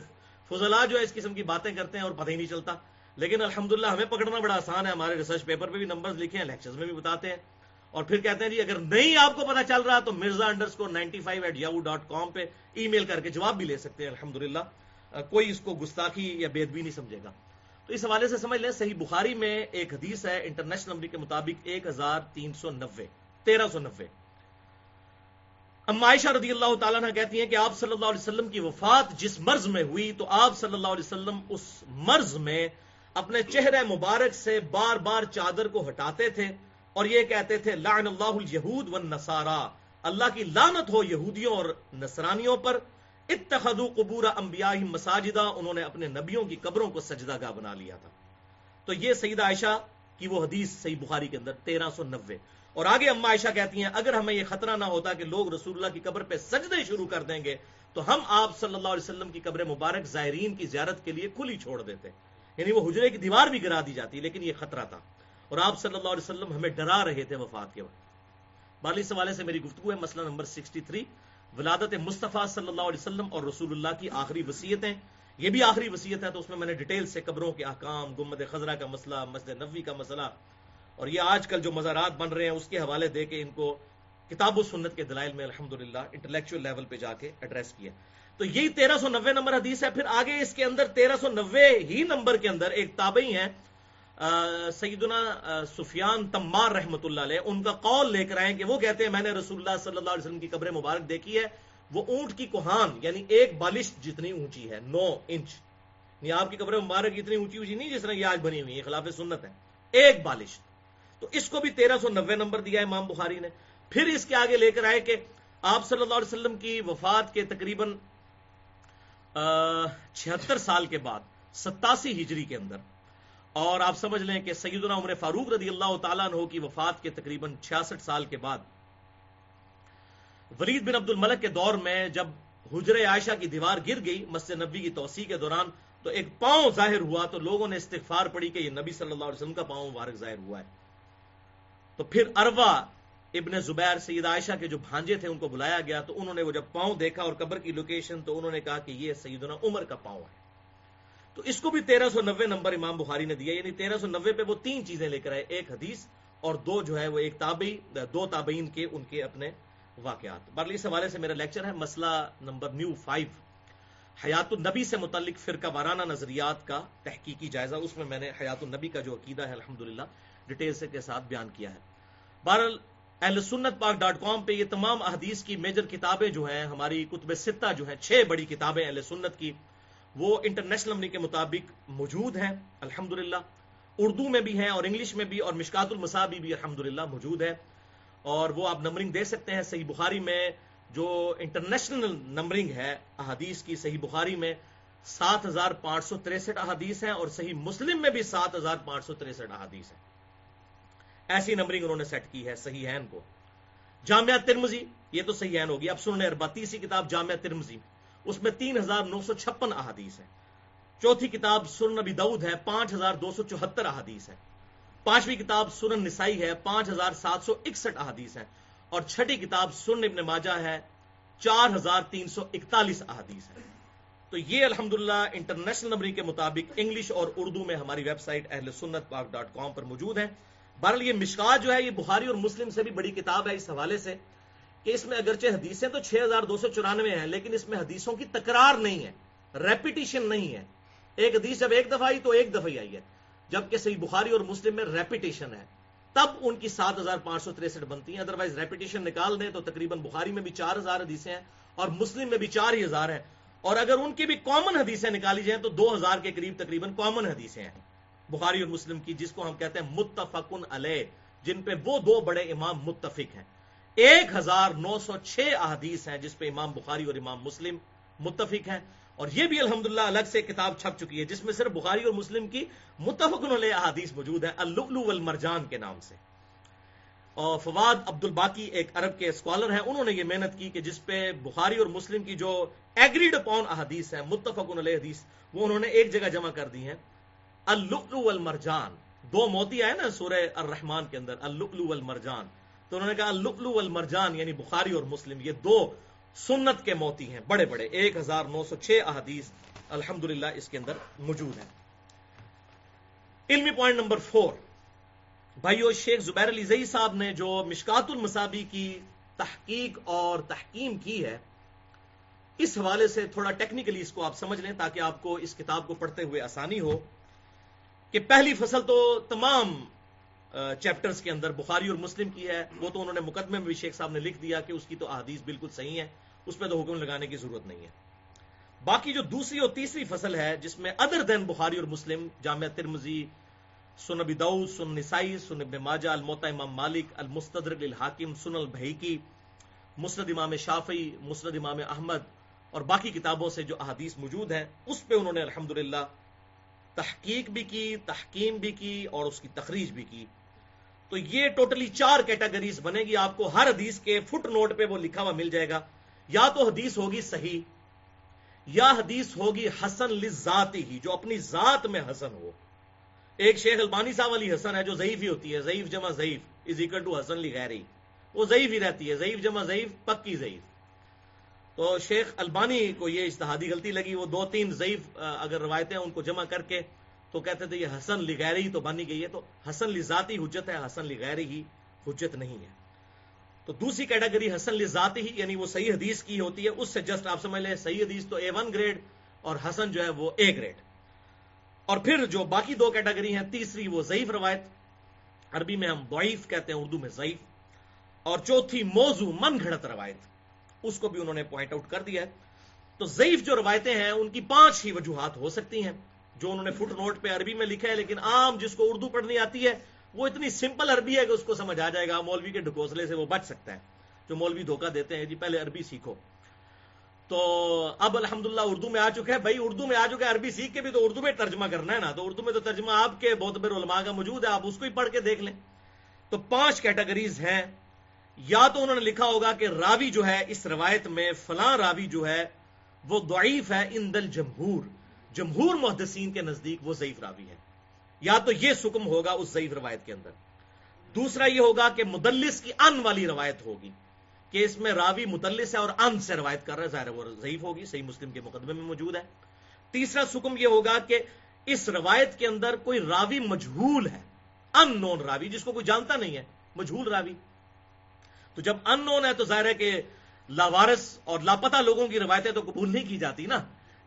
فضلہ جو ہے اس قسم کی باتیں کرتے ہیں اور پتہ ہی نہیں چلتا۔ لیکن الحمدللہ ہمیں پکڑنا بڑا آسان ہے۔ ہمارے ریسرچ پیپر پہ بھی نمبر لکھے ہیں لیکچرز میں بھی بتاتے ہیں۔ اور پھر کہتے ہیں جی اگر نہیں آپ کو پتا چل رہا تو مرزا انڈر کو ninety five eight Yahoo dot com پہ ای میل کر کے جواب بھی لے سکتے ہیں، الحمدللہ۔ کوئی اس کو گستاخی یا بید بھی نہیں سمجھے گا۔ تو اس حوالے سے سمجھ لیں، صحیح بخاری میں ایک حدیث ہے، انٹرنیشنل نمبر کے مطابق ایک ہزار تین سو نوے، تیرہ سو نوے۔ عائشہ رضی اللہ تعالیٰ نے کہتی ہیں کہ آپ صلی اللہ علیہ وسلم کی وفات جس مرض میں ہوئی، تو آپ صلی اللہ علیہ وسلم اس مرض میں اپنے چہرے مبارک سے بار بار چادر کو ہٹاتے تھے اور یہ کہتے تھے، لعن اللہ الیہود والنصارا۔ اللہ کی لعنت ہو یہودیوں اور نصرانیوں پر اتخذو قبور انبیاء مساجدہ انہوں نے اپنے نبیوں کی قبروں کو سجدہ گاہ بنا لیا تھا۔ تو یہ سیدہ عائشہ کی وہ حدیث صحیح بخاری کے اندر تیرہ سو نوے۔ اور آگے اما عائشہ کہتی ہیں، اگر ہمیں یہ خطرہ نہ ہوتا کہ لوگ رسول اللہ کی قبر پہ سجدے شروع کر دیں گے، تو ہم آپ صلی اللہ علیہ وسلم کی قبر مبارک زائرین کی زیارت کے لیے کھلی چھوڑ دیتے۔ یعنی وہ حجرے کی دیوار بھی گرا دی جاتی، لیکن یہ خطرہ تھا۔ اور آپ صلی اللہ علیہ وسلم ہمیں ڈرا رہے تھے وفات کے وقت۔ بالی سوالے سے میری گفتگو ہے، مسئلہ نمبر 63 ولادت مصطفیٰ صلی اللہ علیہ وسلم اور رسول اللہ کی آخری وصیتیں۔ یہ بھی آخری وصیت ہے تو اس میں میں نے ڈیٹیل سے قبروں کے احکام گمد خزرہ کا مسئلہ، مسجد نبوی کا مسئلہ، اور یہ آج کل جو مزارات بن رہے ہیں اس کے حوالے دے کے ان کو کتاب و سنت کے دلائل میں الحمدللہ انٹلیکچوئل لیول پہ جا کے ایڈریس کیا۔ تو یہی تیرہ سو نوے نمبر حدیث ہے، پھر آگے اس کے اندر تیرہ سو نوے ہی نمبر کے اندر ایک تابعی ہیں سیدنا سفیان تمار رحمت اللہ علیہ، ان کا قول لے کر آئے کہ وہ کہتے ہیں، میں نے رسول اللہ صلی اللہ علیہ وسلم کی قبر مبارک دیکھی ہے، وہ اونٹ کی کوہان یعنی ایک بالش جتنی اونچی ہے، نو انچ یعنی آپ کی قبر مبارک اتنی اونچی اونچی نہیں جس طرح یہ آج بنی ہوئی ہے خلاف سنت ہے، ایک بالش۔ تو اس کو بھی تیرہ سو نوے نمبر دیا امام بخاری نے۔ پھر اس کے آگے لے کر آئے کہ آپ صلی اللہ علیہ وسلم کی وفات کے تقریباً چھہتر سال کے بعد، ستاسی ہجری کے اندر اور آپ سمجھ لیں کہ سیدنا عمر فاروق رضی اللہ تعالیٰ عنہ کی وفات کے تقریباً چھیاسٹھ سال کے بعد، ولید بن عبد الملک کے دور میں جب حجر عائشہ کی دیوار گر گئی مسجد نبی کی توسیع کے دوران، تو ایک پاؤں ظاہر ہوا، تو لوگوں نے استغفار پڑی کہ یہ نبی صلی اللہ علیہ وسلم کا پاؤں مبارک ظاہر ہوا ہے۔ تو پھر اروا ابن زبیر، سید عائشہ کے جو بھانجے تھے، ان کو بلایا گیا، تو انہوں نے وہ جب پاؤں دیکھا اور قبر کی لوکیشن تو انہوں نے کہا کہ یہ سیدنا عمر کا پاؤں ہے۔ تو اس کو بھی تیرہ سو نوے نمبر امام بخاری نے دیا یعنی تیرہ سو نوے پہ وہ تین چیزیں لے کر آئے، ایک حدیث اور دو جو ہے وہ ایک تابعی، دو تابعین کے ان کے اپنے واقعات۔ برلی، اس حوالے سے میرا لیکچر ہے مسئلہ نمبر نیو فائیو۔ حیات النبی سے متعلق فرقہ وارانہ نظریات کا تحقیقی جائزہ، اس میں میں نے حیات النبی کا جو عقیدہ ہے، الحمدللہ ڈیٹیل سے کے ساتھ بیان کیا ہے۔ بہرحال، اہل سنت پاک ڈاٹ کام پہ یہ تمام احادیث کی میجر کتابیں جو ہیں، ہماری کتب ستہ جو ہیں، چھ بڑی کتابیں اہل سنت کی وہ انٹرنیشنل نمبر کے مطابق موجود ہیں الحمد اردو میں بھی ہیں اور انگلش میں بھی اور مشکات المسابی بھی الحمد موجود ہے اور وہ آپ نمبرنگ دے سکتے ہیں صحیح بخاری میں، جو انٹرنیشنل نمبرنگ ہے احادیث کی، صحیح بخاری میں سات ہزار پانچ سو تریسٹھ احادیث ہیں اور صحیح مسلم میں بھی سات ہزار پانچ سو تریسٹھ احادیث ہیں۔ ایسی نمبرنگ انہوں نے سیٹ کی ہے صحیح ہین کو۔ جامعہ ترمزی یہ تو صحیح ہین ہوگی۔ اب سن اربا تیسری کتاب جامعہ ترمزی اس میں تین ہزار نو سو چھپن احادیث ہے چوتھی کتاب سن نبی دعود ہے، پانچ ہزار دو سو چوہتر احادیث ہے پانچویں کتاب سنن نسائی ہے، پانچ ہزار سات سو اکسٹھ احادیث ہے اور چھٹی کتاب سن ابن ماجہ ہے، چار ہزار تین سو اکتالیس احادیث ہے تو یہ الحمدللہ انٹرنیشنل نمبرنگ کے مطابق انگلش اور اردو میں ہماری ویب سائٹ اہل سنت پاک ڈاٹ کام پر موجود ہے بہرحال یہ مشکات جو ہے، یہ بخاری اور مسلم سے بھی بڑی کتاب ہے اس حوالے سے۔ کہ اس میں اگرچہ حدیثیں تو چھ ہزار دو سو چورانوے ہیں، لیکن اس میں حدیثوں کی تکرار نہیں ہے ریپیٹیشن نہیں ہے۔ ایک حدیث جب ایک دفعہ آئی تو ایک دفعہ ہی آئی ہے۔ جبکہ صحیح بخاری اور مسلم میں ریپیٹیشن ہے۔ تب ان کی سات ہزار پانچ سو تریسٹھ بنتی ہیں۔ ادروائز ریپیٹیشن نکال دیں تو تقریباً بخاری میں بھی چار ہزار حدیثیں ہیں اور مسلم میں بھی چار ہی ہزار ہیں۔ اور اگر ان کی بھی کامن حدیثیں نکالی جائیں تو دو ہزار کے قریب تقریباً کامن حدیثیں ہیں۔ بخاری اور مسلم کی جس کو ہم کہتے ہیں متفقن علیہ، جن پہ وہ دو بڑے امام متفق ہیں۔ ایک ہزار نو سو چھ احادیث ہیں جس پہ امام بخاری اور امام مسلم متفق ہیں اور یہ بھی الحمدللہ الگ سے کتاب چھپ چکی ہے جس میں صرف بخاری اور مسلم کی متفق علیہ احادیث موجود ہے اللؤلؤ والمرجان کے نام سے۔ اور فواد عبد الباقی ایک عرب کے اسکالر ہیں، انہوں نے یہ محنت کی کہ جس پہ بخاری اور مسلم کی جو ایگریڈ اپون احادیث ہیں، متفق علیہ حدیث، وہ انہوں نے ایک جگہ جمع کر دی ہیں۔ اللؤلؤ والمرجان، دو موتی آئے نا سورہ الرحمان کے اندر، اللؤلؤ والمرجان۔ تو انہوں نے کہا اللؤلؤ والمرجان یعنی بخاری اور مسلم، یہ دو سنت کے موتی ہیں، بڑے بڑے، ایک ہزار نو سو چھ احادیث الحمد اس کے اندر موجود ہیں۔ علمی پوائنٹ نمبر فور بھائیو، شیخ زبیر علی زئی صاحب نے جو مشکات المسابی کی تحقیق اور تحکیم کی ہے، اس حوالے سے تھوڑا ٹیکنیکلی اس کو آپ سمجھ لیں تاکہ آپ کو اس کتاب کو پڑھتے ہوئے آسانی ہو کہ پہلی فصل تو تمام چیپٹرز کے اندر بخاری اور مسلم کی ہے۔ وہ تو انہوں نے مقدمے میں بھی شیخ صاحب نے لکھ دیا کہ اس کی تو احادیث بالکل صحیح ہے اس پہ تو حکم لگانے کی ضرورت نہیں ہے۔ باقی جو دوسری اور تیسری فصل ہے، جس میں ادر دین بخاری اور مسلم، جامعہ ترمزی سن ابی دعود سن نسائی سن ابن ماجہ الموتا امام مالک، المستدرک للحاکم سن البحیکی مسند امام شافی مسند امام احمد اور باقی کتابوں سے جو احادیث موجود ہیں، اس پہ انہوں نے الحمدللہ تحقیق بھی کی، تحکیم بھی کی اور اس کی تخریج بھی کی۔ تو یہ ٹوٹلی چار کیٹیگریز بنے گی، آپ کو ہر حدیث کے فٹ نوٹ پہ وہ لکھا ہوا مل جائے گا۔ یا تو حدیث ہوگی صحیح، یا حدیث ہوگی حسن لذاتی ہی، جو اپنی ذات میں حسن ہو۔ ایک شیخ البانی صاحب والی حسن ہے جو ضعیف ہی ہوتی ہے، ضعیف جمع ضعیف از اکل ٹو حسن لی غیر وہ ضعیف ہی رہتی ہے، ضعیف جمع ضعیف، پکی ضعیف۔ تو شیخ البانی کو یہ اشتہادی غلطی لگی، وہ دو تین ضعیف اگر روایتیں ان کو جمع کر کے تو کہتے تھے یہ حسن لغیری ہی تو بنی گئی ہے، تو حسن لذاتی حجت ہے، حسن لغیری ہی حجت نہیں ہے۔ تو دوسری کیٹیگری حسن لذاتی ہی یعنی وہ صحیح حدیث کی ہوتی ہے، اس سے جسٹ آپ سمجھ لیں، صحیح حدیث تو اے ون گریڈ اور حسن جو ہے وہ اے گریڈ اور پھر جو باقی دو کیٹیگری ہیں، تیسری وہ ضعیف روایت، عربی میں ہم ضعیف کہتے ہیں، اردو میں ضعیف۔ اور چوتھی موضوع من گھڑت روایت، اس کو بھی انہوں نے پوائنٹ آؤٹ کر دیا ہے۔ تو ضعیف جو روایتیں ہیں، ان کی پانچ ہی وجوہات ہو سکتی ہیں۔ جو انہوں نے فٹ نوٹ پہ عربی میں لکھا ہے، لیکن عام جس کو اردو پڑھنی آتی ہے، وہ اتنی سمپل عربی ہے کہ اس کو سمجھ آ جائے گا۔ مولوی کے ڈھکوسلے سے وہ بچ سکتا ہے۔ جو مولوی دھوکہ دیتے ہیں جی پہلے عربی سیکھو۔ تو اب الحمدللہ اردو میں آ چکے ہیں بھائی، اردو میں آ چکے ہیں عربی سیکھ کے بھی تو اردو میں ترجمہ کرنا ہے نا۔ تو اردو میں تو ترجمہ آپ کے بہت بیر علماء کا موجود ہے، آپ اس کو ہی پڑھ کے دیکھ لیں۔ تو پانچ کیٹیگریز ہیں۔ یا تو انہوں نے لکھا ہوگا کہ راوی جو ہے، اس روایت میں فلاں راوی جو ہے، وہ ضعیف ہے ان دل جمہور۔ جمہور محدثین کے نزدیک وہ ضعیف راوی ہے یا تو یہ سکم ہوگا اس ضعیف روایت کے اندر۔ دوسرا یہ ہوگا کہ مدلس کی ان والی روایت ہوگی کہ اس میں راوی مدلس ہے اور ان سے روایت کر رہا ہے، ظاہر وہ ضعیف ہوگی، صحیح مسلم کے مقدمے میں موجود ہے۔ تیسرا سکم یہ ہوگا کہ اس روایت کے اندر کوئی راوی مجہول ہے، ان نون راوی، جس کو کوئی جانتا نہیں ہے، مجہول راوی۔ تو جب ان نون ہے تو ظاہر ہے کہ لاوارس اور لاپتہ لوگوں کی روایتیں تو قبول نہیں کی جاتی نا۔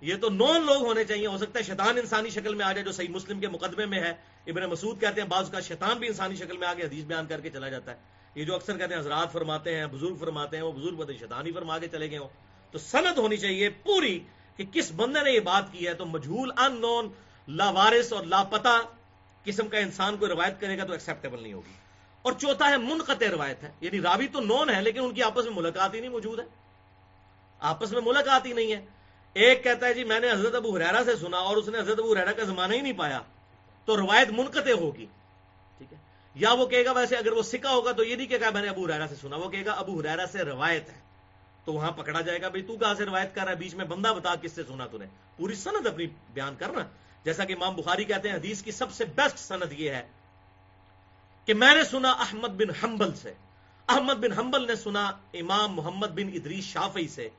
یہ تو نون لوگ ہونے چاہیے، ہو سکتا ہے شیطان انسانی شکل میں آ جائے جو صحیح مسلم کے مقدمے میں ہے، ابن مسعود کہتے ہیں بعض کا شیطان بھی انسانی شکل میں آگے حدیث بیان کر کے چلا جاتا ہے۔ یہ جو اکثر کہتے ہیں حضرات فرماتے ہیں، بزرگ فرماتے ہیں، وہ بزرگ پتہ شیطان ہی فرما کے چلے گئے ہوں۔ تو سند ہونی چاہیے پوری کہ کس بندے نے یہ بات کی ہے۔ تو مجھول ان نون لاوارس اور لاپتا قسم کا انسان کو روایت کرے گا تو ایکسپٹیبل نہیں ہوگی۔ اور چوتھا ہے، منقطع روایت ہے۔ یعنی راوی تو نون ہے، لیکن ان کی آپس میں ملاقات ہی نہیں موجود ہے۔ آپس میں ملاقات ہی نہیں ہے۔ ایک کہتا ہے جی میں نے حضرت ابو حریرا سے سنا اور اس نے حضرت ابو حریرا کا زمانہ ہی نہیں پایا، تو روایت منقطع ہوگی۔ ٹھیک ہے؟ یا وہ کہے گا ویسے اگر وہ سکا ہوگا تو یہ نہیں کہے گا میں نے ابو حریرا سے سنا، وہ کہے گا ابو حریرا سے روایت ہے۔ تو وہاں پکڑا جائے گا بھائی تو کہاں سے روایت کر رہا ہے؟ بیچ میں بندہ بتا کس سے سنا تو نے پوری سند اپنی بیان کرنا۔ جیسا کہ امام بخاری کہتے ہیں، حدیث کی سب سے بیسٹ سند یہ ہے کہ میں نے سنا احمد بن حنبل سے۔ احمد بن حنبل نے سنا امام محمد بن ادریس شافعی سے۔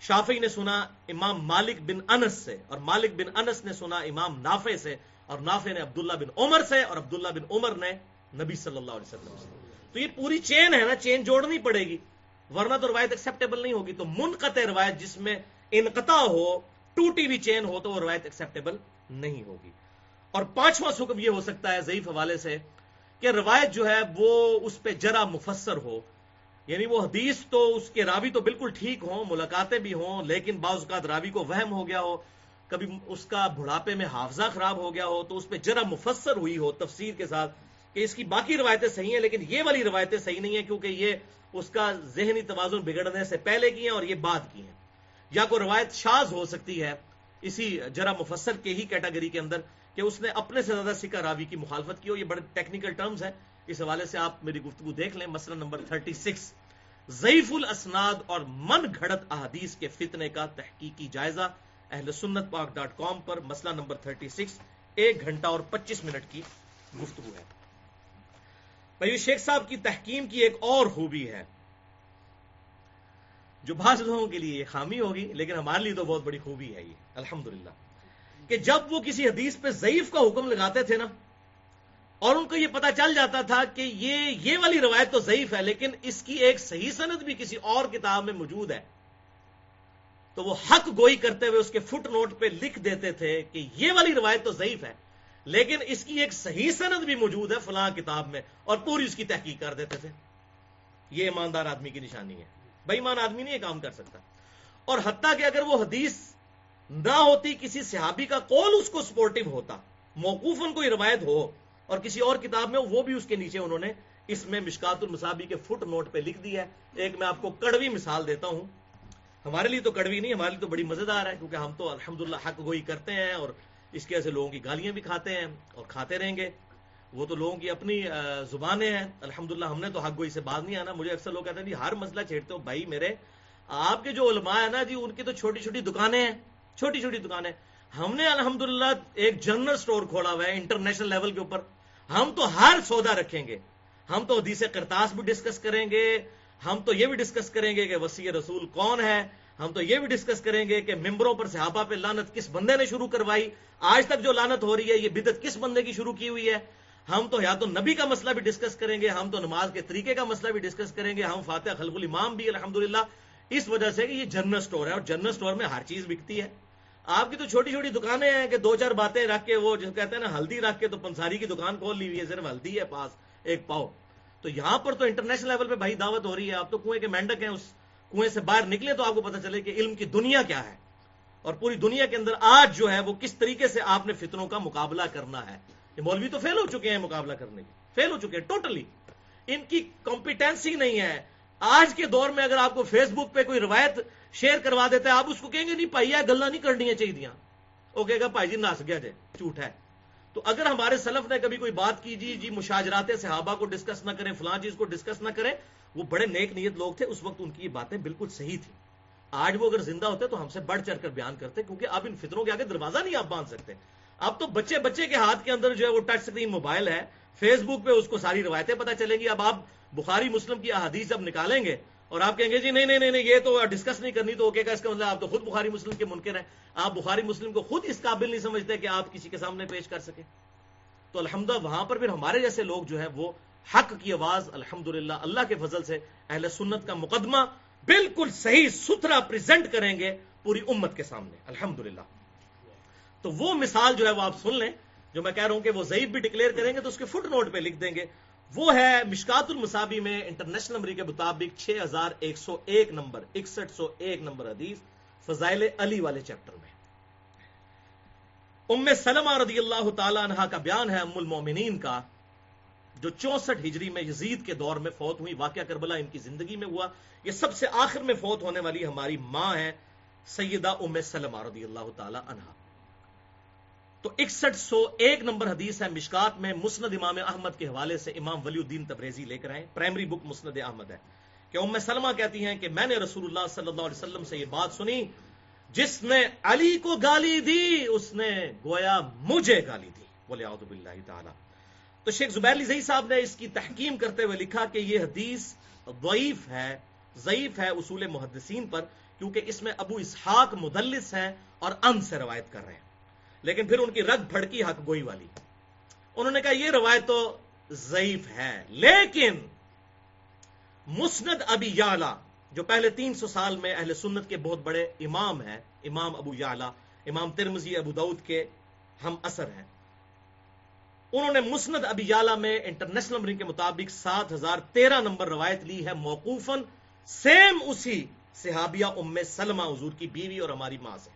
شافی نے سنا امام مالک بن انس سے، اور مالک بن انس نے سنا امام نافع سے، اور نافع نے عبداللہ بن عمر سے، اور عبداللہ بن عمر نے نبی صلی اللہ علیہ وسلم سے۔ تو یہ پوری چین ہے نا، چین جوڑنی پڑے گی، ورنہ تو روایت ایکسپٹیبل نہیں ہوگی۔ تو منقطع روایت جس میں انقطاع ہو، ٹوٹی ہوئی چین ہو، تو وہ روایت ایکسپٹیبل نہیں ہوگی۔ اور پانچواں حکم یہ ہو سکتا ہے ضعیف حوالے سے کہ روایت جو ہے وہ اس پہ جرا مفسر ہو۔ یعنی وہ حدیث تو اس کے راوی تو بالکل ٹھیک ہوں، ملاقاتیں بھی ہوں، لیکن بعض اوقات راوی کو وہم ہو گیا ہو، کبھی اس کا بڑھاپے میں حافظہ خراب ہو گیا ہو، تو اس پہ جرا مفسر ہوئی ہو تفسیر کے ساتھ کہ اس کی باقی روایتیں صحیح ہیں، لیکن یہ والی روایتیں صحیح نہیں ہیں کیونکہ یہ اس کا ذہنی توازن بگڑنے سے پہلے کی ہیں اور یہ بعد کی ہیں۔ یا کوئی روایت شاز ہو سکتی ہے اسی جرا مفسر کے ہی کیٹاگری کے اندر کہ اس نے اپنے سے زیادہ سکا راوی کی مخالفت کی ہو، یہ بڑے ٹیکنیکل ٹرمز ہے اس حوالے سے آپ میری گفتگو دیکھ لیں۔ مسئلہ نمبر 36 ضعیف الاسناد اور من گھڑت احادیث کے فتنے کا تحقیقی جائزہ۔ اہل سنت پاک ڈاٹ کام پر مسئلہ نمبر 36 ایک گھنٹہ اور پچیس منٹ کی گفتگو ہے۔ بھائی شیخ صاحب کی تحکیم کی ایک اور خوبی ہے۔ جو بعض لوگوں کے لیے یہ خامی ہوگی، لیکن ہمارے لیے تو بہت بڑی خوبی ہے یہ۔ الحمدللہ۔ کہ جب وہ کسی حدیث پہ ضعیف کا حکم لگاتے تھے نا اور ان کو یہ پتا چل جاتا تھا کہ یہ یہ والی روایت تو ضعیف ہے، لیکن اس کی ایک صحیح صنعت بھی کسی اور کتاب میں موجود ہے۔ تو وہ حق گوئی کرتے ہوئے اس کے فٹ نوٹ پہ لکھ دیتے تھے کہ یہ والی روایت تو ضعیف ہے، لیکن اس کی ایک صحیح صنعت بھی موجود ہے فلاں کتاب میں، اور پوری اس کی تحقیق کر دیتے تھے۔ یہ ایماندار آدمی کی نشانی ہے۔ بےمان آدمی نہیں یہ کام کر سکتا۔ اور حتیٰ کہ اگر وہ حدیث نہ ہوتی، کسی صحابی کا قول اس کو سپورٹو ہوتا موقوفن کوئی روایت ہو اور کسی اور کتاب میں، وہ بھی اس کے نیچے انہوں نے اس میں مشکات المصابی کے فٹ نوٹ پہ لکھ دیا ہے۔ ایک میں آپ کو کڑوی مثال دیتا ہوں۔ ہمارے لیے تو کڑوی نہیں، ہمارے لیے تو بڑی مزیدار ہے، کیونکہ ہم تو الحمدللہ حق گوئی کرتے ہیں اور اس کی وجہ سے لوگوں کی گالیاں بھی کھاتے ہیں اور کھاتے رہیں گے۔ وہ تو لوگوں کی اپنی زبانیں ہیں۔ الحمدللہ ہم نے تو حق گوئی سے بات نہیں آنا۔ مجھے اکثر لوگ کہتے ہیں جی ہر مسئلہ چھیڑتے ہو بھائی میرے۔ آپ کے جو علماء ہیں نا جی ان کی تو چھوٹی چھوٹی دکانیں ہیں۔ چھوٹی چھوٹی دکانیں۔ ہم نے الحمدللہ ایک جنرل سٹور کھولا ہوا ہے، انٹرنیشنل لیول کے اوپر۔ ہم تو ہر سودا رکھیں گے۔ ہم تو حدیث کرتاس بھی ڈسکس کریں گے۔ ہم تو یہ بھی ڈسکس کریں گے کہ وسیع رسول کون ہے۔ ہم تو یہ بھی ڈسکس کریں گے کہ ممبروں پر صحابہ پہ لانت کس بندے نے شروع کروائی۔ آج تک جو لانت ہو رہی ہے، یہ بدت کس بندے کی شروع کی ہوئی ہے؟ ہم تو یا تو نبی کا مسئلہ بھی ڈسکس کریں گے، ہم تو نماز کے طریقے کا مسئلہ بھی ڈسکس کریں گے۔ ہم فاتح خلق الامام بھی، الحمدللہ، اس وجہ سے کہ یہ جنرل سٹور ہے اور جنرل سٹور میں ہر چیز بکتی ہے۔ آپ کی تو چھوٹی چھوٹی دکانیں ہیں کہ دو چار باتیں رکھ کے وہ جو کہتے ہیں نا، ہلدی رکھ کے تو پنساری کی دکان کھول لی ہوئی ہے صرف ہلدی ہے پاس، ایک پاؤ۔ تو یہاں پر تو انٹرنیشنل لیول پہ بھائی دعوت ہو رہی ہے، آپ تو کنویں کے مینڈک ہیں، اس کنویں سے باہر نکلے تو آپ کو پتا چلے کہ علم کی دنیا کیا ہے۔ اور پوری دنیا کے اندر آج جو ہے وہ کس طریقے سے آپ نے فطروں کا مقابلہ کرنا ہے۔ یہ مولوی تو فیل ہو چکے ہیں مقابلہ کرنے کے، فیل ہو چکے ہیں ٹوٹلی totally. ان کی کمپیٹنسی نہیں ہے۔ آج کے دور میں اگر آپ کو فیس بک پہ کوئی روایت شیئر کروا دیتا ہے، آپ اس کو کہیں گے نہیں، پائی گلا نہیں کرنی چاہیے وہ کہے گا بھائی جی نس گیا جائے جھوٹ ہے۔ تو اگر ہمارے سلف نے کبھی کوئی بات کی جی جی مشاجرات صحابہ کو ڈسکس نہ کریں، فلاں چیز کو ڈسکس نہ کریں، وہ بڑے نیک نیت لوگ تھے، اس وقت ان کی یہ باتیں بالکل صحیح تھی آج وہ اگر زندہ ہوتے تو ہم سے بڑھ چڑھ کر بیان کرتے، کیونکہ اب ان فطروں کے آگے دروازہ نہیں آپ باندھ سکتے۔ اب تو بچے بچے کے ہاتھ کے اندر جو ہے وہ ٹچ اسکرین موبائل ہے، فیس بک پہ اس کو ساری روایتیں پتہ چلیں گی۔ اب آپ بخاری، مسلم کی احادیث جب نکالیں گے اور آپ کہیں گے جی نہیں نہیں نہیں یہ تو ڈسکس نہیں کرنی تو اس کا مطلب آپ تو خود بخاری مسلم کے منکر ہیں۔ آپ بخاری مسلم کو خود اس قابل نہیں سمجھتے کہ آپ کسی کے سامنے پیش کر سکیں۔ تو الحمد وہاں پر پھر ہمارے جیسے لوگ جو ہے وہ حق کی آواز الحمد اللہ کے فضل سے اہل سنت کا مقدمہ بالکل صحیح ستھرا پریزنٹ کریں گے پوری امت کے سامنے۔ الحمد تو وہ مثال جو ہے وہ آپ سن لیں۔ جو میں کہہ رہا ہوں کہ وہ ضعیف بھی ڈکلیئر کریں گے تو اس کے فٹ نوٹ پہ لکھ دیں گے۔ وہ ہے مشکات المسابی میں انٹرنیشنل نمبر کے مطابق چھ ہزار ایک سو ایک نمبر، اکسٹھ سو ایک نمبر حدیث فضائل علی والے چیپٹر میں۔ ام سلمہ رضی اللہ تعالی عنہ کا بیان ہے ام المومنین کا، جو چونسٹھ ہجری میں یزید کے دور میں فوت ہوئی۔ واقعہ کربلا ان کی زندگی میں ہوا۔ یہ سب سے آخر میں فوت ہونے والی ہماری ماں ہے سیدہ ام سلمہ رضی اللہ تعالی عنہ۔ تو اکسٹھ سو ایک نمبر حدیث ہے مشکات میں مسند امام احمد کے حوالے سے امام ولی الدین تبریزی لے کر آئے پرائمری بک مسند احمد ہے۔ کہ ام سلمہ کہتی ہیں کہ میں نے رسول اللہ صلی اللہ علیہ وسلم سے یہ بات سنی، جس نے علی کو گالی دی، اس نے گویا مجھے گالی دی۔ بولے اعوذ باللہ تعالی۔ تو شیخ زبیر علی صاحب نے اس کی تحکیم کرتے ہوئے لکھا کہ یہ حدیث ضعیف ہے ضعیف ہے اصول محدثین پر، کیونکہ اس میں ابو اسحاق مدلس ہیں اور ان سے روایت کر رہے ہیں۔ لیکن پھر ان کی رگ پھڑکی حق گوئی والی۔ انہوں نے کہا یہ روایت تو ضعیف ہے لیکن مسند ابی یالا جو پہلے تین سو سال میں اہل سنت کے بہت بڑے امام ہیں، امام ابو یالا امام ترمزی ابو دعود کے ہم اثر ہیں۔ انہوں نے مسند ابی یالا میں انٹرنیشنل نمبرنگ کے مطابق سات ہزار تیرہ نمبر روایت لی ہے موقوفن سیم اسی صحابیہ ام سلمہ حضور کی بیوی اور ہماری ماں سے۔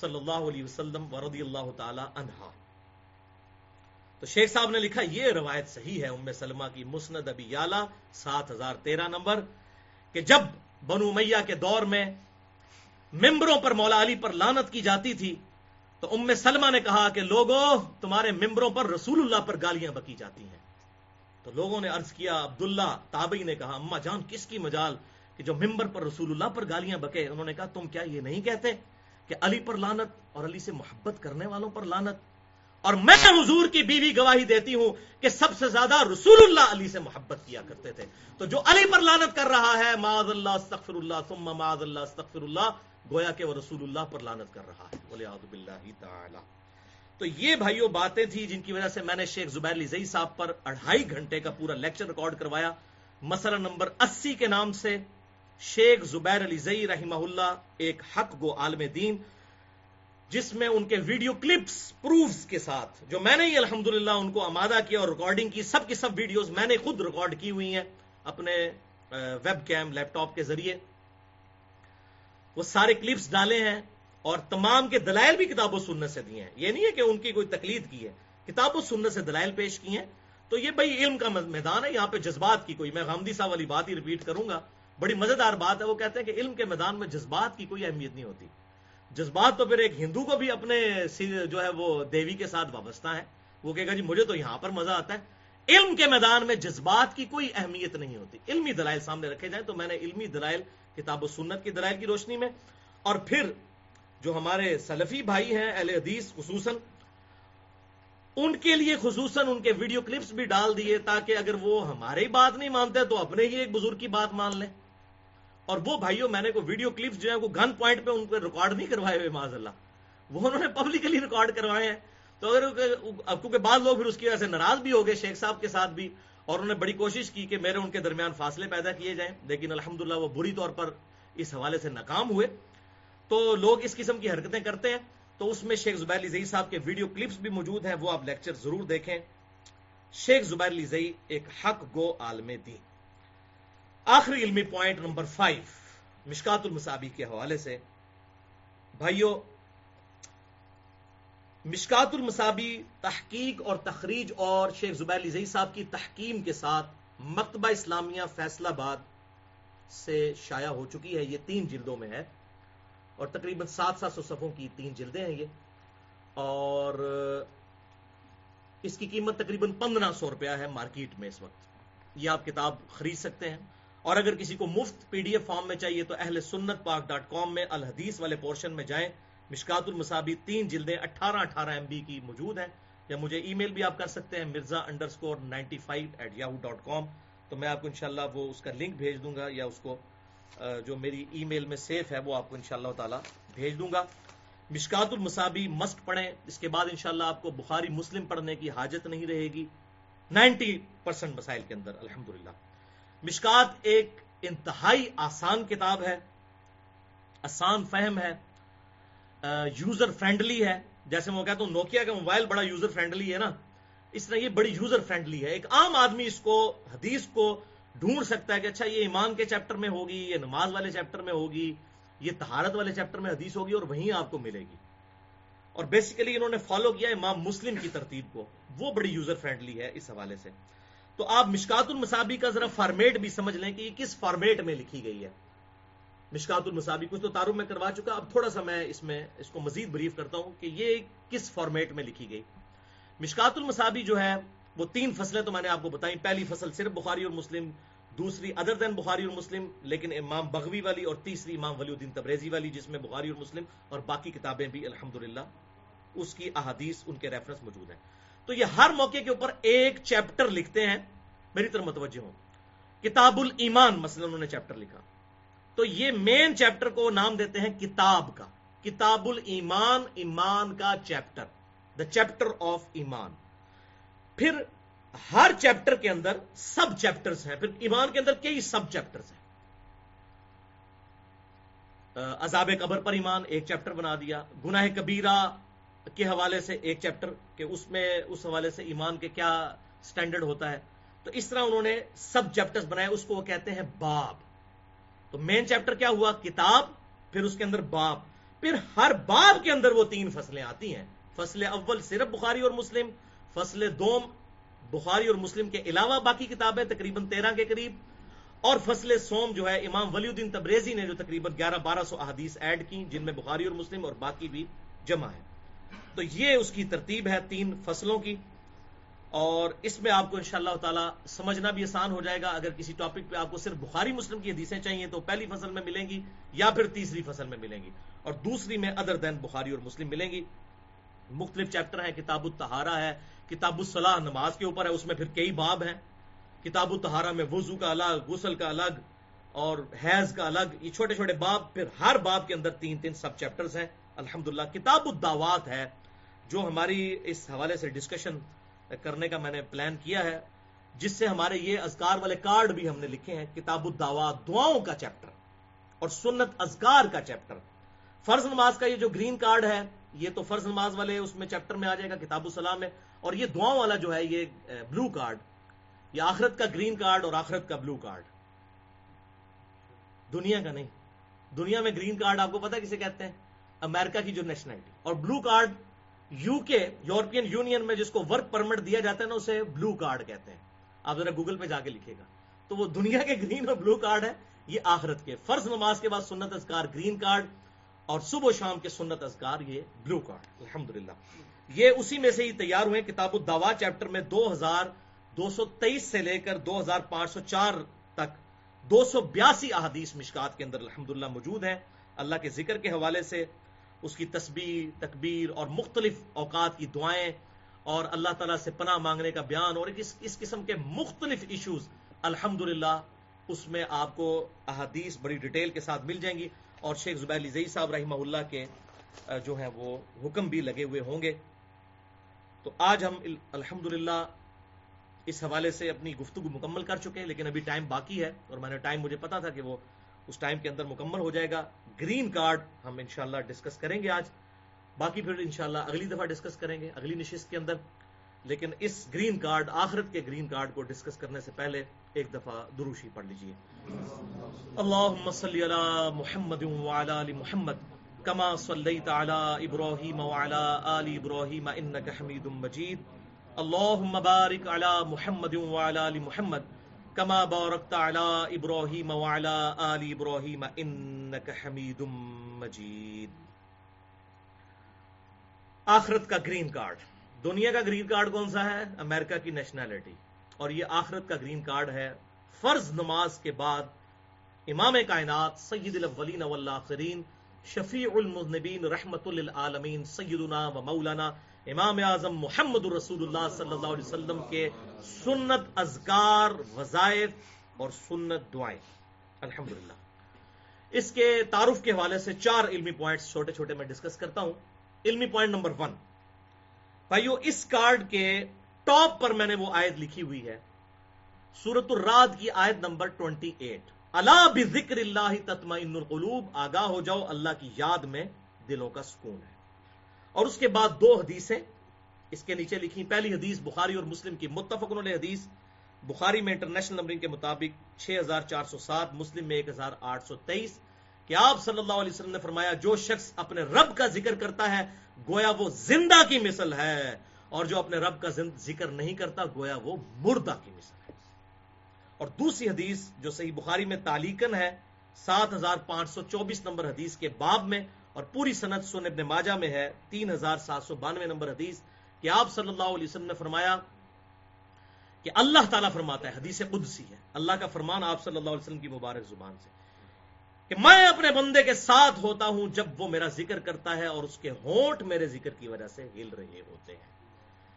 صلی اللہ علیہ وسلم ورضی اللہ تعالی عنہا۔ تو شیخ صاحب نے لکھا، یہ روایت صحیح ہے، ام سلمہ کی مسند ابی یالا سات ہزار تیرہ نمبر، کہ جب بنو میاں کے دور میں ممبروں پر مولا علی پر لانت کی جاتی تھی، تو ام سلمہ نے کہا کہ لوگوں تمہارے ممبروں پر رسول اللہ پر گالیاں بکی جاتی ہیں۔ تو لوگوں نے عرض کیا، عبداللہ تابعی نے کہا، اما جان، کس کی مجال کہ جو ممبر پر رسول اللہ پر گالیاں بکے؟ انہوں نے کہا، تم کیا یہ نہیں کہتے؟ کہ علی پر لانت اور علی سے محبت کرنے والوں پر لانت اور میں حضور کی بیوی گواہی دیتی ہوں کہ سب سے زیادہ رسول اللہ علی سے محبت کیا کرتے تھے۔ تو جو علی پر لانت کر رہا ہے معاذ اللہ استغفر اللہ ثم معاذ اللہ استغفر اللہ گویا کہ وہ رسول اللہ پر لانت کر رہا ہے۔ باللہ تعالی۔ تو یہ بھائیوں باتیں تھی جن کی وجہ سے میں نے شیخ زبیر علی صاحب پر اڑھائی گھنٹے کا پورا لیکچر ریکارڈ کروایا۔ مسئلہ نمبر اسی کے نام سے شیخ زبیر علی زئی رحمہ اللہ ایک حق گو عالم دین، جس میں ان کے ویڈیو کلپس، پروفز کے ساتھ، جو میں نے ہی الحمد ان کو آمادہ کیا اور ریکارڈنگ کی، سب کی سب ویڈیوز میں نے خود ریکارڈ کی ہوئی ہیں اپنے ویب کیم، لیپ ٹاپ کے ذریعے۔ وہ سارے کلپس ڈالے ہیں اور تمام کے دلائل بھی کتاب و سنت سے دیے ہیں۔ یہ نہیں ہے کہ ان کی کوئی تقلید کی ہے، کتاب و سنت سے دلائل پیش کی ہیں۔ تو یہ بھائی علم کا میدان ہے، یہاں پہ جذبات کی کوئی، میں غامدی صاحب والی بات ہی ریپیٹ کروں گا۔ بڑی مزیدار بات ہے، وہ کہتے ہیں کہ علم کے میدان میں جذبات کی کوئی اہمیت نہیں ہوتی۔ جذبات تو پھر ایک ہندو کو بھی اپنے جو ہے وہ دیوی کے ساتھ وابستہ ہے وہ کہے گا جی مجھے تو یہاں پر مزہ آتا ہے۔ علم کے میدان میں جذبات کی کوئی اہمیت نہیں ہوتی۔ علمی دلائل سامنے رکھے جائیں تو میں نے علمی دلائل، کتاب و سنت کی دلائل کی روشنی میں۔ اور پھر جو ہمارے سلفی بھائی ہیں، اہل حدیث خصوصاً، ان کے لیے خصوصاً ان کے ویڈیو کلپس بھی ڈال دیے تاکہ اگر وہ ہماری بات نہیں مانتے تو اپنے ہی ایک بزرگ کی بات مان لیں۔ اور وہ بھائیوں میں نے کوئی ویڈیو کلپس جو ہے وہ گن پوائنٹ پہ ان کو ریکارڈ نہیں کروائے ہوئے معاذ اللہ وہ انہوں نے پبلکلی ریکارڈ کروائے ہیں۔ تو اگر کیونکہ بعض لوگ پھر اس کی وجہ سے ناراض بھی ہو گئے، شیخ صاحب کے ساتھ بھی، اور انہوں نے بڑی کوشش کی کہ میرے ان کے درمیان فاصلے پیدا کیے جائیں۔ لیکن الحمدللہ وہ بری طور پر اس حوالے سے ناکام ہوئے۔ تو لوگ اس قسم کی حرکتیں کرتے ہیں۔ تو اس میں شیخ زبیر علی صاحب کے ویڈیو کلپس بھی موجود ہیں، وہ آپ لیکچر ضرور دیکھیں۔ شیخ زبیر علی ایک حق گو عالم دی آخری علمی پوائنٹ نمبر فائیو، مشکات المصابی کے حوالے سے۔ بھائیوں مشکات المصابی تحقیق اور تخریج اور شیخ زبیر علی صاحب کی تحکیم کے ساتھ مکتبہ اسلامیہ فیصلہ آباد سے شائع ہو چکی ہے۔ یہ تین جلدوں میں ہے اور تقریباً سات سات سو صفوں کی تین جلدیں ہیں یہ۔ اور اس کی قیمت تقریباً پندرہ سو روپیہ ہے مارکیٹ میں اس وقت۔ یہ آپ کتاب خرید سکتے ہیں۔ اور اگر کسی کو مفت پی ڈی ایف فارم میں چاہیے تو اہل سنت پاک ڈاٹ کام میں الحدیث والے پورشن میں جائیں۔ مشکات المسابی تین جلدیں اٹھارہ اٹھارہ ایم بی کی موجود ہیں۔ یا مجھے ای میل بھی آپ کر سکتے ہیں Mirza underscore ninety five eight Yahoo dot com. تو میں آپ کو انشاءاللہ وہ اس کا لنک بھیج دوں گا یا اس کو جو میری ای میل میں سیف ہے وہ آپ کو انشاءاللہ تعالی بھیج دوں گا۔ مشکات المسابی مسٹ پڑھیں۔ اس کے بعد انشاءاللہ آپ کو بخاری مسلم پڑھنے کی حاجت نہیں رہے گی۔ نائنٹی پرسنٹ مسائل کے اندر، الحمدللہ۔ مشکات ایک انتہائی آسان کتاب ہے، آسان فہم ہے یوزر فرینڈلی ہے۔ جیسے میں کہتا ہوں نوکیا کا موبائل بڑا یوزر فرینڈلی ہے نا۔ اس طرح یہ بڑی یوزر فرینڈلی ہے۔ ایک عام آدمی اس کو، حدیث کو ڈھونڈ سکتا ہے کہ اچھا یہ ایمان کے چیپٹر میں ہوگی، یہ نماز والے چیپٹر میں ہوگی، یہ تہارت والے چیپٹر میں حدیث ہوگی اور وہیں آپ کو ملے گی۔ اور بیسیکلی انہوں نے فالو کیا امام مسلم کی ترتیب کو۔ وہ بڑی یوزر فرینڈلی ہے اس حوالے سے۔ تو آپ مشکات المسابی کا ذرا فارمیٹ بھی سمجھ لیں کہ یہ کس فارمیٹ میں لکھی گئی ہے۔ مشکات المسابی کچھ تو تارو میں کروا چکا۔ اب تھوڑا سا میں اس میں اس کو مزید بریف کرتا ہوں کہ یہ کس فارمیٹ میں لکھی گئی۔ مشکات المسابی جو ہے، وہ تین فصلیں تو میں نے آپ کو بتائیں۔ پہلی فصل صرف بخاری اور مسلم، دوسری ادر دین بخاری اور مسلم، لیکن امام بغوی والی اور تیسری امام ولی الدین تبریزی والی، جس میں بخاری اور مسلم اور باقی کتابیں بھی الحمدللہ، اس کی احادیث، ان کے ریفرنس موجود ہیں۔ تو یہ ہر موقع کے اوپر ایک چیپٹر لکھتے ہیں۔ میری طرف متوجہ ہوں۔ کتاب الایمان مثلا انہوں نے چیپٹر لکھا۔ تو یہ مین چیپٹر کو نام دیتے ہیں کتاب کا۔ کتاب الایمان، ایمان کا چیپٹر۔ دا چیپٹر آف ایمان۔ پھر ہر چیپٹر کے اندر سب چیپٹرز ہیں۔ پھر ایمان کے اندر کئی سب چیپٹرز ہیں۔ عذاب قبر پر ایمان، ایک چیپٹر بنا دیا۔ گناہ کبیرہ کے حوالے سے ایک چیپٹر کہ اس میں اس حوالے سے ایمان کے کیا سٹینڈرڈ ہوتا ہے۔ تو اس طرح انہوں نے سب چیپٹرز بنائے، اس کو وہ کہتے ہیں باب۔ تو مین چیپٹر کیا ہوا؟ کتاب، پھر اس کے اندر باب۔ پھر ہر باب کے اندر وہ تین فصلیں آتی ہیں۔ فصل اول صرف بخاری اور مسلم، فصل دوم بخاری اور مسلم کے علاوہ باقی کتابیں تقریباً تیرہ کے قریب، اور فصل سوم جو ہے امام ولی الدین تبریزی نے جو تقریباً گیارہ بارہ سو احادیث ایڈ کی جن میں بخاری اور مسلم اور باقی بھی جمع ہے تو یہ اس کی ترتیب ہے تین فصلوں کی اور اس میں آپ کو انشاءاللہ تعالی سمجھنا بھی آسان ہو جائے گا۔ اگر کسی ٹاپک پہ آپ کو صرف بخاری مسلم کی حدیثیں چاہیے تو پہلی فصل میں ملیں گی یا پھر تیسری فصل میں ملیں گی اور دوسری میں ادر دین بخاری اور مسلم ملیں گی۔ مختلف چیپٹر ہیں کتاب التہارا ہے کتاب الصلاح نماز کے اوپر ہے، اس میں پھر کئی باب ہیں۔ کتاب التہارا میں وضو کا الگ، غسل کا الگ اور حیض کا الگ، یہ چھوٹے چھوٹے باب، پھر ہر باب کے اندر تین تین سب چیپٹرز ہیں۔ الحمدللہ کتاب الدعوات ہے۔ جو ہماری اس حوالے سے ڈسکشن کرنے کا میں نے پلان کیا ہے، جس سے ہمارے یہ اذکار والے کارڈ بھی ہم نے لکھے ہیں، کتاب الدعوات دعاؤں کا چیپٹر اور سنت اذکار کا چیپٹر فرض نماز کا یہ جو گرین کارڈ ہے، یہ تو فرض نماز والے اس میں چیپٹر میں آ جائے گا، کتاب السلام میں، اور یہ دعاؤں والا جو ہے، یہ بلو کارڈ یہ آخرت کا گرین کارڈ اور آخرت کا بلو کارڈ دنیا کا نہیں. دنیا میں گرین کارڈ آپ کو پتا کسے کہتے ہیں؟ امریکہ کی جو نیشنلٹی اور blue card U K European Union میں جس کو ورک پرمٹ دیا جاتا ہے نا، اسے بلو کارڈ کہتے ہیں۔ آپ ذرا گوگل پہ جا کے لکھے گا۔ تو وہ دنیا کے گرین اور بلو کارڈ ہے، یہ آخرت کے۔ فرض نماز کے بعد سنت اذکار گرین کارڈ اور صبح و شام کے سنت اذکار یہ بلو کارڈ الحمدللہ۔ یہ اسی میں سے ہی تیار ہوئے کتاب الدوا چیپٹر میں دو ہزار دو سو تیئیس سے لے کر دو ہزار پانچ سو چار تک دو سو بیاسی احادیث مشکات کے اندر الحمد موجود ہیں۔ اللہ کے ذکر کے حوالے سے اس کی تسبیح، تکبیر اور مختلف اوقات کی دعائیں اور اللہ تعالیٰ سے پناہ مانگنے کا بیان اور اس اس قسم کے مختلف ایشوز الحمد اس میں آپ کو احادیث بڑی ڈیٹیل کے ساتھ مل جائیں گی اور شیخ زبیر علی زئی صاحب رحمہ اللہ کے جو ہیں وہ حکم بھی لگے ہوئے ہوں گے۔ تو آج ہم الحمد اس حوالے سے اپنی گفتگو مکمل کر چکے ہیں، لیکن ابھی ٹائم باقی ہے اور میں نے ٹائم، مجھے پتا تھا کہ وہ اس ٹائم کے اندر مکمل ہو جائے گا۔ گرین کارڈ ہم انشاءاللہ ڈسکس کریں گے آج۔ باقی پھر انشاءاللہ اگلی دفعہ ڈسکس کریں گے اگلی نشست کے اندر۔ لیکن اس گرین کارڈ، آخرت کے گرین کارڈ کو ڈسکس کرنے سے پہلے ایک دفعہ دروشی پڑھ لیجیے اللهم صل على محمد وعلى ال محمد كما صليت على ابراهيم وعلى ال ابراهيم انك حميد مجيد اللهم بارك على محمد وعلى ال محمد كما باركت على ابراهيم وعلى ال ابراهيم انك حميد مجيد. آخرت کا گرین کارڈ. دنیا کا گرین کارڈ کون سا ہے؟ امریکہ کی نیشنلٹی اور یہ آخرت کا گرین کارڈ ہے فرض نماز کے بعد امام کائنات سید الاولین والآخرین شفیع المذنبین رحمت للعالمین سیدنا و مولانا امام اعظم محمد الرسول اللہ صلی اللہ علیہ وسلم کے سنت اذکار، وظائف اور سنت دعائیں۔ الحمدللہ۔ اس کے تعارف کے حوالے سے چار علمی پوائنٹس چھوٹے چھوٹے میں ڈسکس کرتا ہوں۔ علمی پوائنٹ نمبر ون۔ بھائیو، اس کارڈ کے ٹاپ پر میں نے وہ آیت لکھی ہوئی ہے۔ سورت الراد کی آیت نمبر ٹوینٹی ایٹ۔ اللہ بذکر اللہ تطمئن القلوب، آگاہ ہو جاؤ اللہ کی یاد میں دلوں کا سکون ہے۔ اور اس کے بعد دو حدیثیں، اس کے نیچے لکھی پہلی حدیث بخاری اور مسلم کی، متفق علیہ حدیث، بخاری میں انٹرنیشنل نمبرنگ کے مطابق 6407 مسلم میں 1823 کہ آپ صلی اللہ علیہ وسلم نے فرمایا، جو شخص اپنے رب کا ذکر کرتا ہے، گویا وہ زندہ کی مثل ہے۔ اور جو اپنے رب کا ذکر نہیں کرتا، گویا وہ مردہ کی مثل ہے۔ اور دوسری حدیث جو صحیح بخاری میں تعلیقن ہے، سات ہزار پانچ سو چوبیس نمبر حدیث کے باب میں اور پوری صنعت سن ابن ماجہ میں ہے، تین ہزار سات سو بانوے نمبر حدیث، کہ آپ صلی اللہ علیہ وسلم نے فرمایا کہ اللہ تعالیٰ فرماتا ہے، حدیث قدسی ہے۔ اللہ کا فرمان آپ صلی اللہ علیہ وسلم کی مبارک زبان سے۔ کہ میں اپنے بندے کے ساتھ ہوتا ہوں جب وہ میرا ذکر کرتا ہے اور اس کے ہونٹ میرے ذکر کی وجہ سے ہل رہے ہوتے ہیں۔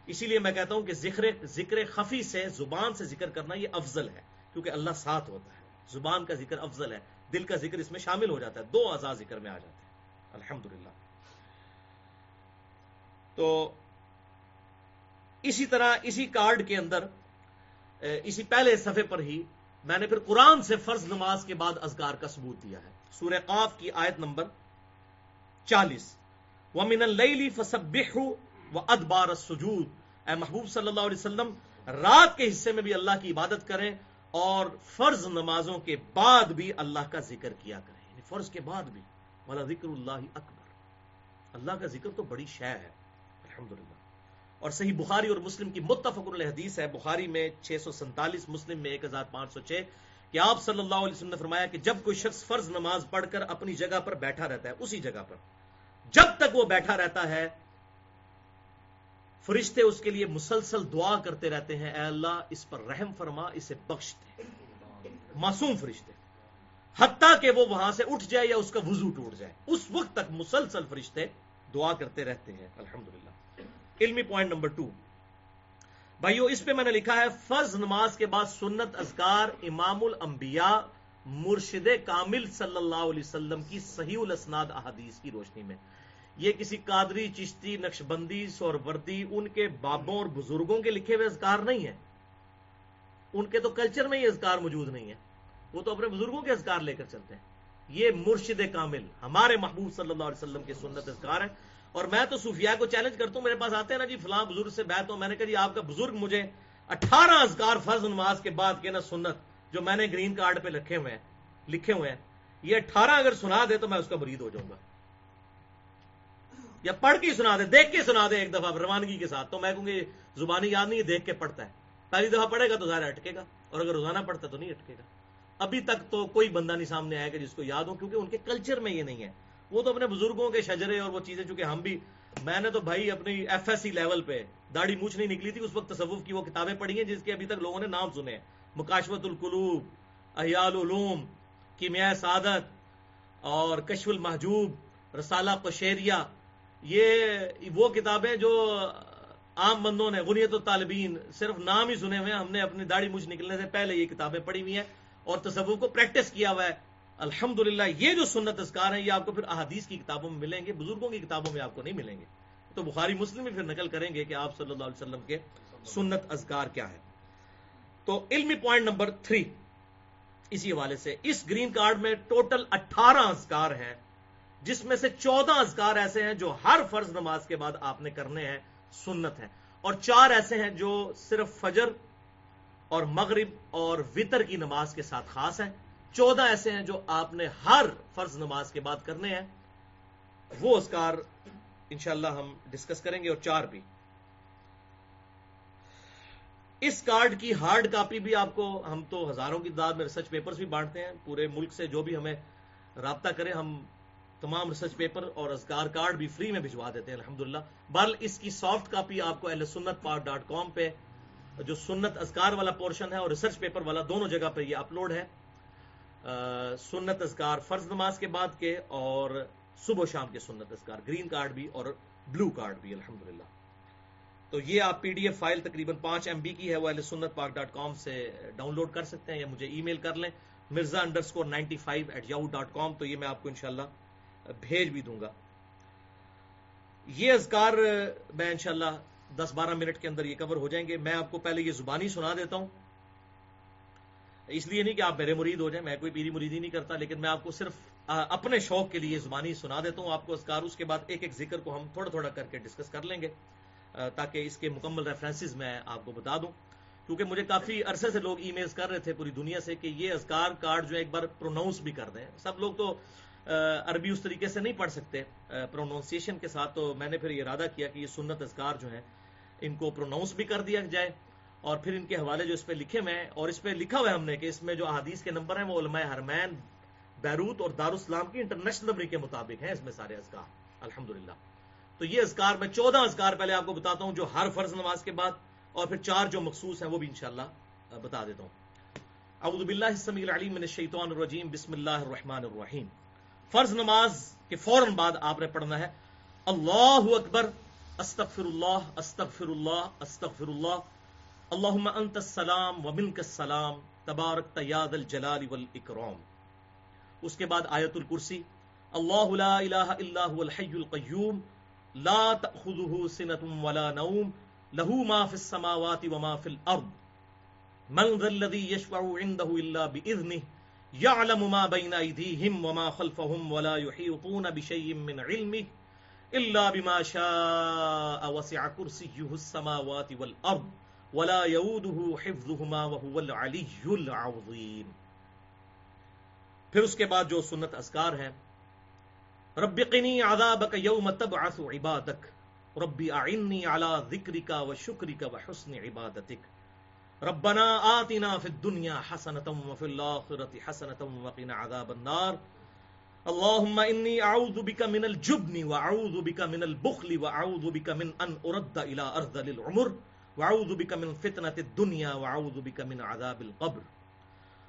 اسی لیے میں کہتا ہوں کہ ذکر ذکر خفی سے، زبان سے ذکر کرنا یہ افضل ہے، کیونکہ اللہ ساتھ ہوتا ہے۔ زبان کا ذکر افضل ہے، دل کا ذکر اس میں شامل ہو جاتا ہے، دو آزاد ذکر میں آ جاتے ہیں۔ الحمد تو اسی طرح اسی کارڈ کے اندر اسی پہلے صفحے پر ہی میں نے پھر قرآن سے فرض نماز کے بعد ازگار کا ثبوت دیا ہے۔ سورہ قاف کی آیت نمبر چالیس۔ ومن اللیلی فسبحو و ادبار السجود۔ اے محبوب صلی اللہ علیہ وسلم، رات کے حصے میں بھی اللہ کی عبادت کریں اور فرض نمازوں کے بعد بھی اللہ کا ذکر کیا کریں۔ یعنی فرض کے بعد بھی۔ والا ذکر اللہ اکبر۔ اللہ کا ذکر تو بڑی شے ہے، الحمدللہ۔ اور صحیح بخاری اور مسلم کی متفق الحدیث ہے، بخاری میں چھ سو سینتالیس مسلم میں ایک ہزار پانچ سو چھ۔ کہ آپ صلی اللہ علیہ وسلم نے فرمایا کہ جب کوئی شخص فرض نماز پڑھ کر اپنی جگہ پر بیٹھا رہتا ہے، اسی جگہ پر۔ جب تک وہ بیٹھا رہتا ہے، فرشتے اس کے لیے مسلسل دعا کرتے رہتے ہیں، اے اللہ اس پر رحم فرما، اسے بخش دے۔ معصوم فرشتے۔ حتیٰ کہ وہ وہاں سے اٹھ جائے یا اس کا وضو ٹوٹ جائے۔ اس وقت تک مسلسل فرشتے دعا کرتے رہتے ہیں۔ الحمدللہ۔ علمی پوائنٹ نمبر ٹو۔ بھائیو، اس پہ میں نے لکھا ہے، فرض نماز کے بعد سنت اذکار امام الانبیاء مرشد کامل صلی اللہ علیہ وسلم کی صحیح الاسناد احادیث کی روشنی میں۔ یہ کسی قادری، چشتی نقش بندی سور وردی ان کے بابوں اور بزرگوں کے لکھے ہوئے اذکار نہیں ہیں۔ ان کے تو کلچر میں یہ اذکار موجود نہیں ہے وہ تو اپنے بزرگوں کے اذکار لے کر چلتے ہیں۔ یہ مرشد کامل، ہمارے محبوب صلی اللہ علیہ وسلم کے سنت اذکار ہیں۔ اور میں تو صوفیاء کو چیلنج کرتا ہوں، میرے پاس آتے ہیں نا جی فلاں بزرگ سے بیت ہوں میں نے کہا جی آپ کا بزرگ مجھے اٹھارہ ازکار فرض نماز کے بعد کے نا سنت جو میں نے گرین کارڈ پہ لکھے ہوئے ہیں، لکھے ہوئے ہیں، یہ اٹھارہ اگر سنا دے تو میں اس کا مرید ہو جاؤں گا۔ یا پڑھ کے سنا دے، دیکھ کے سنا دے ایک دفعہ روانگی کے ساتھ۔ تو میں کہوں گی زبانی یاد نہیں دیکھ کے پڑھتا ہے۔ پہلی دفعہ پڑھے گا تو ظاہر اٹکے گا، اور اگر روزانہ پڑھتا تو نہیں اٹکے گا۔ ابھی تک تو کوئی بندہ نہیں سامنے آئے گا جس کو یاد ہو، کیونکہ ان کے کلچر میں یہ نہیں ہے۔ وہ تو اپنے بزرگوں کے شجرے اور وہ چیزیں، چونکہ ہم بھی، میں نے تو بھائی اپنی ایف ایس سی لیول پہ داڑھی مونچھ نہیں نکلی تھی، اس وقت تصوف کی وہ کتابیں پڑھی ہیں، جس کے ابھی تک لوگوں نے نام سنے مکاشوت القلوب احیال علوم کیمیا سعادت اور کشف المحجوب، رسالہ قشیریہ، یہ وہ کتابیں جو عام بندوں نے، غنیت الطالبین، صرف نام ہی سنے ہوئے ہم نے اپنی داڑھی مجھ نکلنے سے پہلے یہ کتابیں پڑھی ہوئی ہیں۔ اور تصوف کو پریکٹس کیا ہوا ہے۔ الحمد یہ جو سنت اذکار ہیں، یہ آپ کو پھر احادیث کی کتابوں میں ملیں گے، بزرگوں کی کتابوں میں آپ کو نہیں ملیں گے۔ تو بخاری مسلم بھی پھر نقل کریں گے کہ آپ صلی اللہ علیہ وسلم کے سنت اذکار کیا ہے تو علمی پوائنٹ نمبر تھری، اسی حوالے سے، اس گرین کارڈ میں ٹوٹل اٹھارہ اذکار ہیں، جس میں سے چودہ اذکار ایسے ہیں جو ہر فرض نماز کے بعد آپ نے کرنے ہیں، سنت ہیں۔ اور چار ایسے ہیں جو صرف فجر اور مغرب اور وطر کی نماز کے ساتھ خاص ہیں۔ چودہ ایسے ہیں جو آپ نے ہر فرض نماز کے بعد کرنے ہیں۔ وہ اسکار انشاءاللہ ہم ڈسکس کریں گے اور چار بھی۔ اس کارڈ کی ہارڈ کاپی بھی آپ کو، ہم تو ہزاروں کی تعداد میں ریسرچ پیپرز بھی بانٹتے ہیں۔ پورے ملک سے جو بھی ہمیں رابطہ کریں ہم تمام ریسرچ پیپر اور ازکار کارڈ بھی فری میں بھجوا دیتے ہیں، الحمدللہ۔ بل اس کی سافٹ کاپی آپ کو اہل سنت پاک ڈاٹ کام پہ جو سنت ازکار والا پورشن ہے اور ریسرچ پیپر والا دونوں جگہ پہ یہ اپلوڈ ہے۔ سنت ازکار فرض نماز کے بعد کے اور صبح و شام کے سنت ازکار گرین کارڈ بھی اور بلو کارڈ بھی، الحمدللہ۔ تو یہ آپ پی ڈی ایف فائل تقریباً پانچ ایم بی کی ہے، وہ سنت پاک ڈاٹ کام سے ڈاؤن لوڈ کر سکتے ہیں یا مجھے ای میل کر لیں۔ Mirza underscore ninety five eight Yahoo dot com تو یہ میں آپ کو انشاءاللہ بھیج بھی دوں گا۔ یہ اذکار میں انشاءاللہ دس بارہ منٹ کے اندر یہ کور ہو جائیں گے۔ میں آپ کو پہلے یہ زبانی سنا دیتا ہوں۔ اس لیے نہیں کہ آپ میرے مرید ہو جائیں، میں کوئی پیری مریدی نہیں کرتا، لیکن میں آپ کو صرف اپنے شوق کے لیے زبانی سنا دیتا ہوں۔ آپ کو اسکار اس کے بعد ایک ایک ذکر کو ہم تھوڑا تھوڑا کر کے ڈسکس کر لیں گے تاکہ اس کے مکمل ریفرنسز میں آپ کو بتا دوں۔ کیونکہ مجھے کافی عرصے سے لوگ ای میلز کر رہے تھے پوری دنیا سے کہ یہ ازکار کارڈ جو ایک بار پروناؤنس بھی کر دیں۔ سب لوگ تو عربی اس طریقے سے نہیں پڑھ سکتے پروناؤنسیشن کے ساتھ۔ تو میں نے پھر یہ ارادہ کیا کہ یہ سنت ازکار جو ہیں ان کو پروناؤنس بھی کر دیا جائے اور پھر ان کے حوالے جو اس پہ لکھے ہوئے ہیں اور اس پہ لکھا ہوا ہے ہم نے کہ اس میں جو احادیث کے نمبر ہیں وہ علماء حرمین، بیروت اور دارالسلام کی انٹرنیشنل نمبر کے مطابق ہیں اس میں سارے ازکار الحمد تو یہ ازکار میں چودہ ازکار پہلے آپ کو بتاتا ہوں جو ہر فرض نماز کے بعد اور پھر چار جو مخصوص ہیں وہ بھی انشاءاللہ بتا دیتا ہوں۔ اعوذ باللہ السمیع العلیم من الشیطان الرجیم، بسم اللہ الرحمن الرحیم۔ فرض نماز کے فوراً بعد آپ نے پڑھنا ہے، اللہ اکبر استغفر اللہ استغفر اللہ استغفر اللہ اللہم انت السلام و منک السلام. تبارک تیاد الجلال والاکرام. اس کے بعد آیت الکرسی. اللہ لا الہ الا هو الحی القیوم. لا تأخذه سنة ولا نوم. له ما في السماوات وما في الارض. من ذا الذي يشفع عنده الا باذنه يعلم ما بين ايديهم وما خلفهم ولا يحيطون بشيء من علمه. الا بما شاء وسع كرسيه السماوات والارض ولا يؤوده حفظهما وهو العلي العظيم۔ پھر اس کے بعد جو سنت اذکار ہیں، رب قنی عذابک یوم تبعث عبادک ربی اعنی علی ذکرک و شکرک و حسن عبادتک۔ ربنا آتنا فی الدنیا حسنتا وفی الاخرت حسنتا وقنا عذاب النار۔ اللهم إني أعوذ بك من الجبن وأعوذ بك من البخل وأعوذ بك من أن أرد إلى أرض العمر وأعوذ بك من فتنة الدنيا وأعوذ بك من عذاب القبر.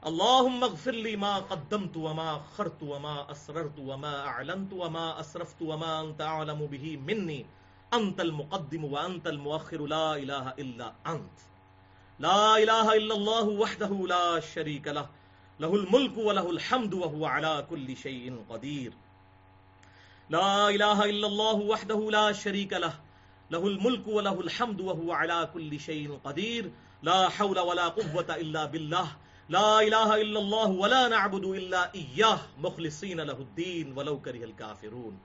اللهم اغفر لي ما قدمت وما أخرت وما أسررت وما أعلنت وما أسرفت وما أنت أعلم به مني. أنت المقدم وأنت المؤخر لا إله إلا أنت. لا إله إلا الله وحده لا شريك له. له الملك وله الحمد وهو على كل شيء قدير لا اله الا الله وحده لا شريك له له الملك وله الحمد وهو على كل شيء قدير لا حول ولا قوه الا بالله لا الہ الا اللہ ولا نعبد الا ایاہ مخلصین له الدین ولو کرہ الكافرون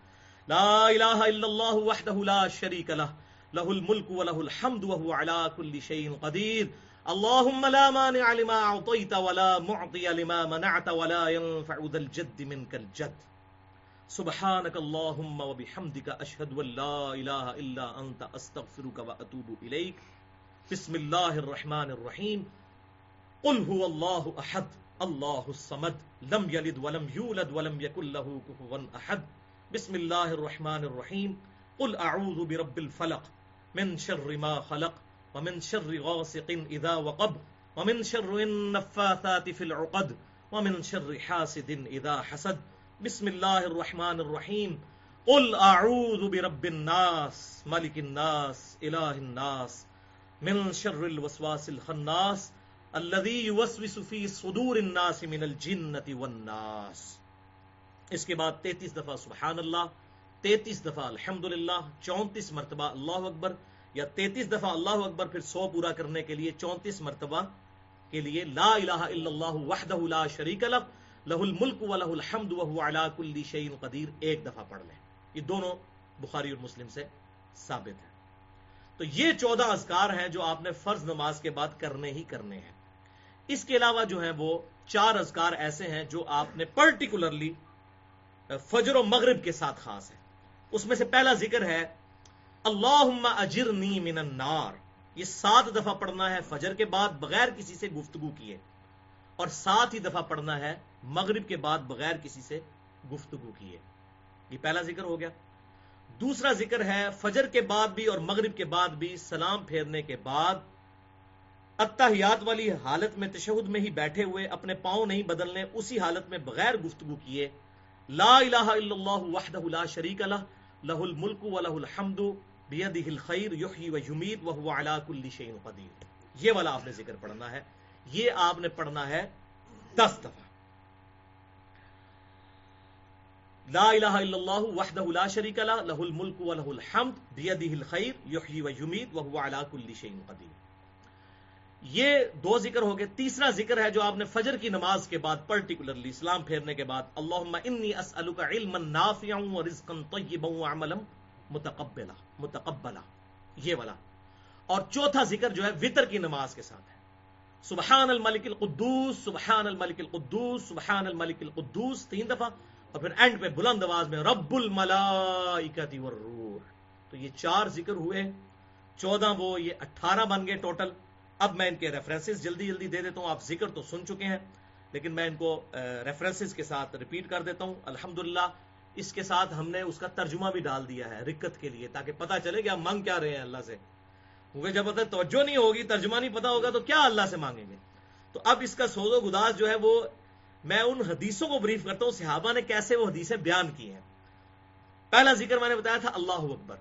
لا الہ الا اللہ وحدہ لا شریک له له الملك وله الحمد وهو على كل شيء قدير اللهم لا مانع لما أعطيت ولا معطي لما منعت ولا ينفع ذا الجد منك الجد. سبحانك اللهم وبحمدك أشهد أن لا إله إلا أنت أستغفرك وأتوب إليك. بسم الله الرحمن الرحيم. قل هو اللہ أحد اللہ الصمد. لم یلد ولم یولد ولم یکن له کفوا أحد. بسم اللہ الرحمن الرحیم قل أعوذ برب الفلق من شر ما خلق ومن شر غاسق اذا وقب، ومن شر النفاثات في العقد، ومن شر حاسد اذا حسد. بسم اللہ الرحمن الرحیم قل اعوذ برب الناس ملک الناس الہ الناس، من شر الوسواس الخناس الذي يوسوس في صدور الناس من الجنة والناس. اس کے بعد تینتیس دفعہ سبحان اللہ، تینتیس دفعہ الحمد للہ چونتیس مرتبہ اللہ اکبر یا تینتیس دفعہ اللہ اکبر پھر سو پورا کرنے کے لیے چونتیس مرتبہ کے لیے لا الہ الا اللہ وحدہ لا شریک لہ لہ الملک و لہ الحمد وهو على كل شيء قدیر۔ ایک دفعہ پڑھ لیں۔ یہ دونوں بخاری اور مسلم سے ثابت ہے تو یہ چودہ اذکار ہیں جو آپ نے فرض نماز کے بعد کرنے ہی کرنے ہیں۔ اس کے علاوہ جو ہے وہ چار اذکار ایسے ہیں جو آپ نے پرٹیکولرلی فجر و مغرب کے ساتھ خاص ہے اس میں سے پہلا ذکر ہے اللہ اجرنی من النار۔ یہ سات دفعہ پڑھنا ہے، فجر کے بعد بغیر کسی سے گفتگو کیے۔ اور سات ہی دفعہ پڑھنا ہے، مغرب کے بعد بغیر کسی سے گفتگو کیے۔ یہ پہلا ذکر ہو گیا۔ دوسرا ذکر ہے، فجر کے بعد بھی اور مغرب کے بعد بھی سلام پھیرنے کے بعد اتحیات والی حالت میں تشہد میں ہی بیٹھے ہوئے، اپنے پاؤں نہیں بدلنے، اسی حالت میں بغیر گفتگو کیے۔ لا الہ الا اللہ وحدہ لا شریک لہ لہ الملک و لہ الحمد بیدہ الخیر یحیی و یمید وہو علا کل شیء قدیر یہ والا آپ نے ذکر پڑھنا ہے۔ یہ آپ نے پڑھنا ہے دس دفعہ۔ لا الہ الا اللہ وحدہ لا شریک لہ لہ الملک و لہ الحمد بیدہ الخیر یحیی و یمید وہو علا کل شیء قدیر یہ دو ذکر ہو گئے۔ تیسرا ذکر ہے جو آپ نے فجر کی نماز کے بعد پرٹیکولرلی اسلام پھیرنے کے بعد۔ اللہم انی اسألک علما نافعا و رزقا طیبا و عملا متقبلا متقبلا یہ والا۔ اور چوتھا ذکر جو ہے، وطر کی نماز کے ساتھ ہے۔ سبحان الملک القدوس، سبحان الملک القدوس، سبحان الملک القدوس، تین دفعہ۔ اور پھر اینڈ پہ بلند آواز میں رب الملائکتی والروح۔ تو یہ چار ذکر ہوئے، چودہ وہ، یہ اٹھارہ بن گئے ٹوٹل اب میں ان کے ریفرنسز جلدی جلدی دے دیتا ہوں، آپ ذکر تو سن چکے ہیں، لیکن میں ان کو ریفرنسز کے ساتھ ریپیٹ کر دیتا ہوں۔ الحمد اس کے ساتھ ہم نے اس کا ترجمہ بھی ڈال دیا ہے رکت کے لیے تاکہ پتا چلے کہ آپ مانگ کیا رہے ہیں اللہ سے۔ کیونکہ جب توجہ نہیں ہوگی، ترجمہ نہیں پتا ہوگا تو کیا اللہ سے مانگیں گے؟ تو اب اس کا سوز و گداس جو ہے وہ میں ان حدیثوں کو بریف کرتا ہوں، صحابہ نے کیسے وہ حدیثیں بیان کی ہیں۔ پہلا ذکر میں نے بتایا تھا، اللہ اکبر۔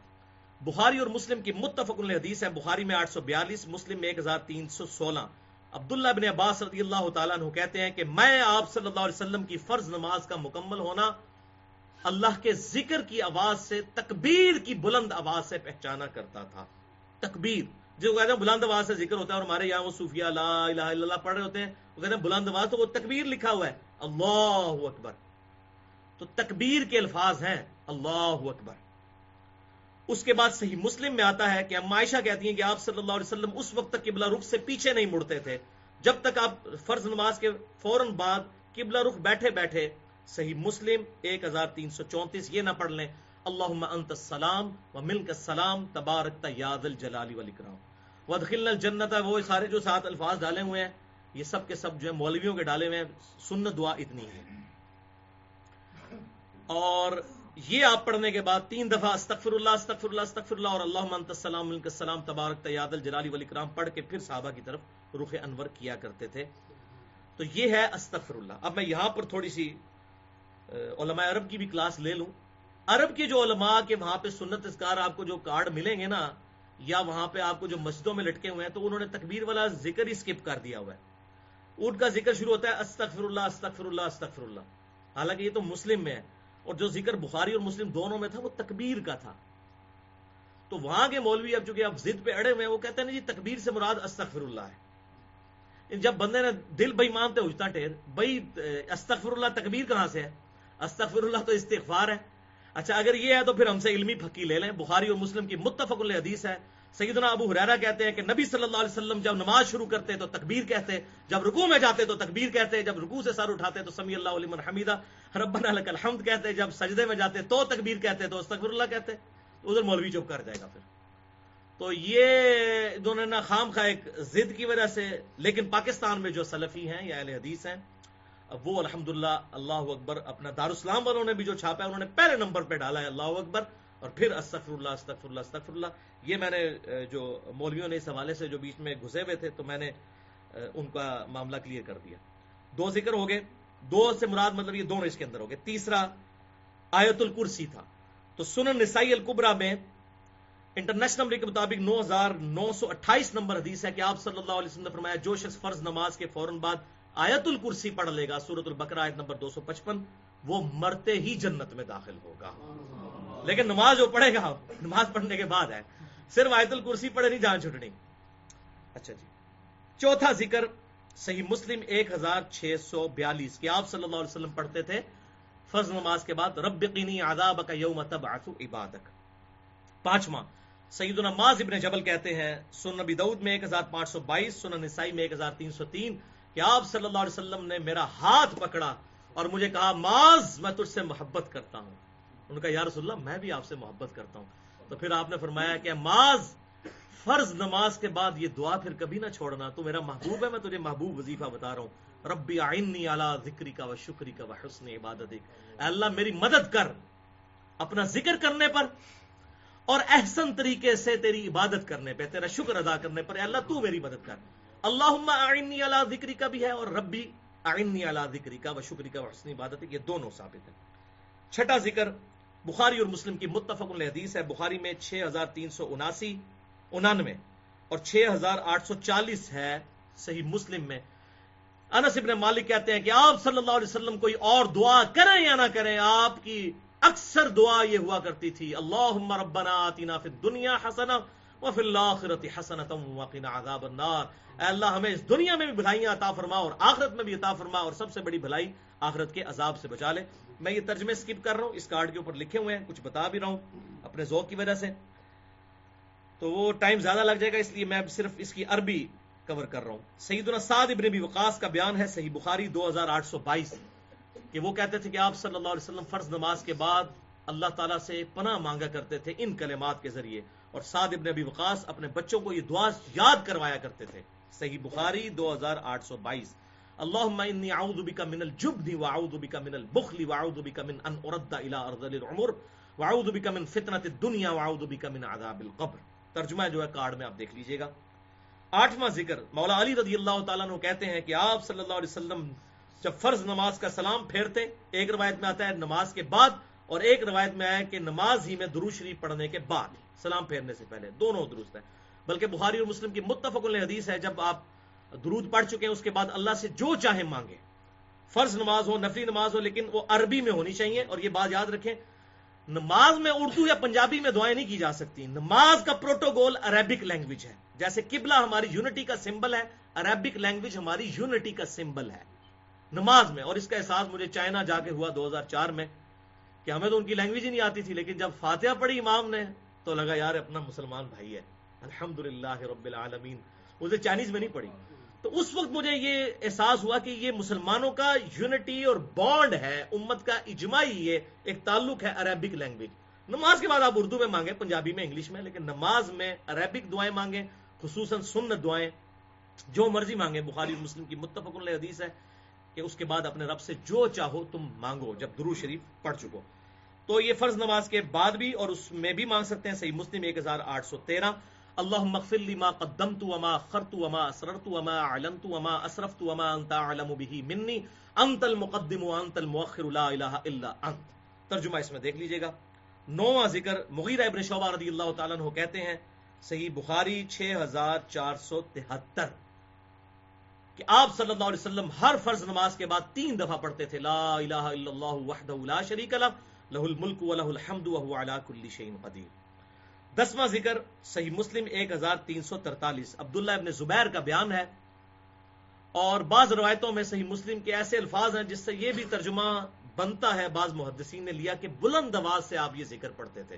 بخاری اور مسلم کی متفق حدیث ہے بخاری میں آٹھ سو بیالیس، مسلم میں ایک ہزار تین سو سولہ۔ عبداللہ بن عباس رضی اللہ تعالیٰ عنہ کہتے ہیں کہ میں آپ صلی اللہ علیہ وسلم کی فرض نماز کا مکمل ہونا اللہ کے ذکر کی آواز سے، تکبیر کی بلند آواز سے پہچانا کرتا تھا۔ تکبیر۔ جو کہتے ہیں، بلند آواز سے ذکر ہوتا ہے اور ہمارے یہاں وہ صوفیہ لا الہ الا اللہ پڑھ رہے ہوتے ہیں، وہ کہتے ہیں بلند آواز تو وہ تکبیر لکھا ہوا ہے۔ اللہ اکبر۔ تو تکبیر کے الفاظ ہیں۔ اللہ اکبر۔ اس کے بعد صحیح مسلم میں آتا ہے کہ عائشہ کہتی ہیں کہ آپ صلی اللہ علیہ وسلم اس وقت تک قبلہ رخ سے پیچھے نہیں مڑتے تھے۔ جب تک آپ فرض نماز کے فوراً بعد قبلہ رخ بیٹھے بیٹھے صحیح مسلم، ایک ہزار تین سو چونتیس، یہ نہ پڑھ لیں اللہ انت السلام و ملک السلام، تبارک یاد الجلال والاکرام ودخلنا الجنت وہ سارے جو سات الفاظ ڈالے ہوئے ہیں، یہ سب کے سب جو ہے مولویوں کے ڈالے ہوئے ہیں، سنت دعا اتنی ہے۔ اور یہ آپ پڑھنے کے بعد تین دفعہ استغفر اللہ استغفر اللہ استغفر اللہ اور اللہ منت السلام، ملک السلام، تبارک تیاد الجلالی ولی کرام پڑھ کے پھر صحابہ کی طرف رخ انور کیا کرتے تھے۔ تو یہ ہے استغفر اللہ اب میں یہاں پر تھوڑی سی علماء عرب کی بھی کلاس لے لوں۔ عرب کے جو علماء کے وہاں پہ سنت اسکار آپ کو جو کارڈ ملیں گے نا، یا وہاں پہ آپ کو جو مسجدوں میں لٹکے ہوئے ہیں، تو انہوں نے تکبیر والا ذکر ہی سکپ کر دیا ہوا ہے۔ اونٹ کا ذکر شروع ہوتا ہے استغفر اللہ استغفر اللہ استغفر اللہ حالانکہ یہ تو مسلم میں ہے، اور جو ذکر بخاری اور مسلم دونوں میں تھا، وہ تکبیر کا تھا۔ تو وہاں کے مولوی اب چونکہ اب ضد پہ اڑے ہوئے ہیں، وہ کہتے ہیں جی تکبیر سے مراد استغفر اللہ ہے جب بندے نے دل بئی مانتے اجتا ٹھیر، بھائی استغفر اللہ تکبیر کہاں سے ہے؟ استغفر اللہ تو استغفار ہے۔ اچھا اگر یہ ہے تو پھر ہم سے علمی پھکی لے لیں۔ بخاری اور مسلم کی متفق حدیث ہے۔ سیدنا ابو حریرا کہتے ہیں کہ نبی صلی اللہ علیہ وسلم جب نماز شروع کرتے تو تکبیر کہتے، جب رکوع میں جاتے تو تکبیر کہتے، جب رکوع سے سر اٹھاتے تو سمی اللہ علیہ حمیدہ، ربنا لک الحمد کہتے، جب سجدے میں جاتے تو تکبیر کہتے، تو استغفر اللہ کہتے۔ ادھر مولوی چپ کر جائے گا پھر۔ تو یہ دونوں نے خام خواہ ایک ضد کی وجہ سے، لیکن پاکستان میں جو سلفی ہیں یا اہل حدیث ہیں وہ الحمد اللہ اکبر اپنا دارالسلام والوں نے بھی جو چھاپا ہے، انہوں نے پہلے نمبر پہ ڈالا ہے اللہ اکبر، اور پھر استغفر اللہ استغفر اللہ استغفر اللہ یہ میں نے جو مولویوں نے اس حوالے سے جو بیچ میں گھسے ہوئے تھے، تو میں نے ان کا معاملہ کلیئر کر دیا۔ دو ذکر ہو گئے۔ دو سے مراد مطلب یہ دونوں اس کے اندر ہو گئے۔ تیسرا آیت الکرسی تھا۔ تو سنن نسائی القبرا میں انٹرنیشنل کے مطابق نو ہزار نو سو اٹھائیس نمبر حدیث ہے کہ آپ صلی اللہ علیہ وسلم نے فرمایا، جو شخص فرض نماز کے فوراً بعد آیت الکرسی پڑھ لے گا سورت البکرا آیت نمبر دو سو پچپن، وہ مرتے ہی جنت میں داخل ہوگا۔ لیکن نماز جو پڑھے گا، نماز پڑھنے کے بعد ہے۔ صرف آیت الکرسی پڑھے نہیں، جان چھٹنی اچھا جی۔ چوتھا ذکر، صحیح مسلم ایک ہزار چھ سو بیالیس، کہ آپ صلی اللہ علیہ وسلم پڑھتے تھے، فرض نماز کے بعد رب قینی آداب کا یوم تبعث عبادک۔ پانچواں سعید النماز ابن جبل کہتے ہیں سن نبی دعود میں ایک ہزار پانچ سو بائیس سن نسائی میں ایک ہزار تین سو تین کہ آپ صلی اللہ علیہ وسلم نے میرا ہاتھ پکڑا اور مجھے کہا ماز میں تجھ سے محبت کرتا ہوں. ان کا، یا رسول اللہ، میں بھی آپ سے محبت کرتا ہوں. تو پھر آپ نے فرمایا کہ ماز فرض نماز کے بعد یہ دعا پھر کبھی نہ چھوڑنا، تو میرا محبوب ہے، میں تجھے محبوب وظیفہ بتا رہا ہوں۔ ربی آئنی اعلیٰ ذکری کا و شکری کا و حسن عبادت اللہ، میری مدد کر اپنا ذکر کرنے پر اور احسن طریقے سے تیری عبادت کرنے پہ، تیرا شکر ادا کرنے پر۔ اللہ، تو میری مدد کر۔ اللہ آئنی اعلیٰ ذکری کا بھی ہے اور ربی آئنی اعلیٰ ذکری کا و شکری کا و حسن عبادت یہ دونوں ثابت ہیں۔ چھٹا ذکر بخاری اور مسلم کی متفق الحدیث ہے۔ بخاری میں چھ ہزار تین سو اناسی، انانوے اور چھ ہزار آٹھ سو چالیس ہے صحیح مسلم میں۔ انس ابن مالک کہتے ہیں کہ آپ صلی اللہ علیہ وسلم کوئی اور دعا کریں یا نہ کریں، آپ کی اکثر دعا یہ ہوا کرتی تھی اللہ ربنا آتینا فی الدنیا حسنا وفی الاخرت حسنتا وقنا عذاب النار۔ اے اللہ، ہمیں اس دنیا میں بھی بھلائیاں عطا فرما اور آخرت میں بھی عطا فرما اور سب سے بڑی بھلائی آخرت کے عذاب سے بچا لے۔ میں یہ ترجمے سکپ کر رہا ہوں، اس کارڈ کے اوپر لکھے ہوئے ہیں، کچھ بتا بھی رہا ہوں اپنے ذوق کی وجہ سے۔ تو وہ ٹائم زیادہ لگ جائے گا، اس لیے میں صرف اس کی عربی کور کر رہا ہوں۔ سعید الساد ابن ابی وقاص کا بیان ہے صحیح بخاری دو ہزار آٹھ سو بائیس۔ کہ وہ کہتے تھے کہ آپ صلی اللہ علیہ وسلم فرض نماز کے بعد اللہ تعالیٰ سے پناہ مانگا کرتے تھے ان کلمات کے ذریعے۔ اور سعد ابن ابی وقاص اپنے بچوں کو یہ دعا یاد کروایا کرتے تھے۔ صحیح بخاری دو ہزار آٹھ سو بائیس۔ اللهم اني اعوذ بك من الجبن واعوذ بك من البخل واعوذ بك من ان ارد الى ارض العمر واعوذ بك من فتنه الدنيا واعوذ بك من عذاب القبر۔ ترجمہ جو ہے کارڈ میں آپ دیکھ لیجیے گا۔ آٹھواں ذکر، مولا علی رضی اللہ تعالیٰ نے کہتے ہیں کہ آپ صلی اللہ علیہ وسلم جب فرض نماز کا سلام پھیرتے، ایک روایت میں آتا ہے نماز کے بعد، اور ایک روایت میں آیا کہ نماز ہی میں درو شریف پڑھنے کے بعد۔ سلام پھیرنے سے پہلے، دونوں درست ہیں۔ بلکہ بخاری اور مسلم کی متفق حدیث ہے، جب آپ درود پڑھ چکے ہیں، اس کے بعد اللہ سے جو چاہے مانگے فرض نماز ہو، نفلی نماز ہو، لیکن وہ عربی میں ہونی چاہیے۔ اور یہ بات یاد رکھیں، نماز میں اردو یا پنجابی میں دعائیں نہیں کی جا سکتی۔ نماز کا پروٹوکول عربک لینگویج ہے۔ جیسے قبلہ ہماری یونٹی کا سمبل ہے، عربک لینگویج ہماری یونٹی کا سمبل ہے۔ نماز میں، اور اس کا احساس مجھے چائنا جا کے ہوا دو ہزار چار میں کہ ہمیں تو ان کی لینگویج ہی نہیں آتی تھی، لیکن جب فاتحہ پڑھی امام نے تو لگا یار اپنا مسلمان بھائی ہے۔ الحمد رب العالمین۔ اسے چائنیز میں نہیں پڑھی۔ تو اس وقت مجھے یہ احساس ہوا کہ یہ مسلمانوں کا یونٹی اور بانڈ ہے، امت کا اجماعی یہ ایک تعلق ہے عربک لینگویج۔ نماز کے بعد آپ اردو میں مانگیں، پنجابی میں انگلش میں، لیکن نماز میں عربک دعائیں مانگیں، خصوصاً سنت دعائیں، جو مرضی مانگیں۔ بخاری مسلم کی متفق علیہ حدیث ہے کہ اس کے بعد اپنے رب سے جو چاہو تم مانگو، جب درو شریف پڑھ چکو۔ تو یہ فرض نماز کے بعد بھی اور اس میں بھی مانگ سکتے ہیں، صحیح مسلم ایک ہزار آٹھ سو تیرہ۔ اللہ مغفر لی ما قدمت وما اخرت وما اسررت وما اعلنت وما اسرفت وما انت اعلم به مني انت المقدم وانت المؤخر، لا الہ الا انت۔ ترجمہ اس میں دیکھ لیجیے گا۔ نواں ذکر مغیرہ ابن شعبہ رضی اللہ تعالیٰ عنہ کہتے ہیں، صحیح بخاری 6473 کہ آپ صلی اللہ علیہ وسلم ہر فرض نماز کے بعد تین دفعہ پڑھتے تھے، لا الہ الا اللہ وحدہ لا شریک لہ۔ لہ الملک و لہ الحمد وهو على كل شيء قدیر۔ دسواں ذکر صحیح مسلم ایک ہزار تین سو ترتالیس۔ عبداللہ ابن زبیر کا بیان ہے۔ اور بعض روایتوں میں صحیح مسلم کے ایسے الفاظ ہیں جس سے یہ بھی ترجمہ بنتا ہے، بعض محدثین نے لیا کہ بلند آواز سے آپ یہ ذکر پڑھتے تھے۔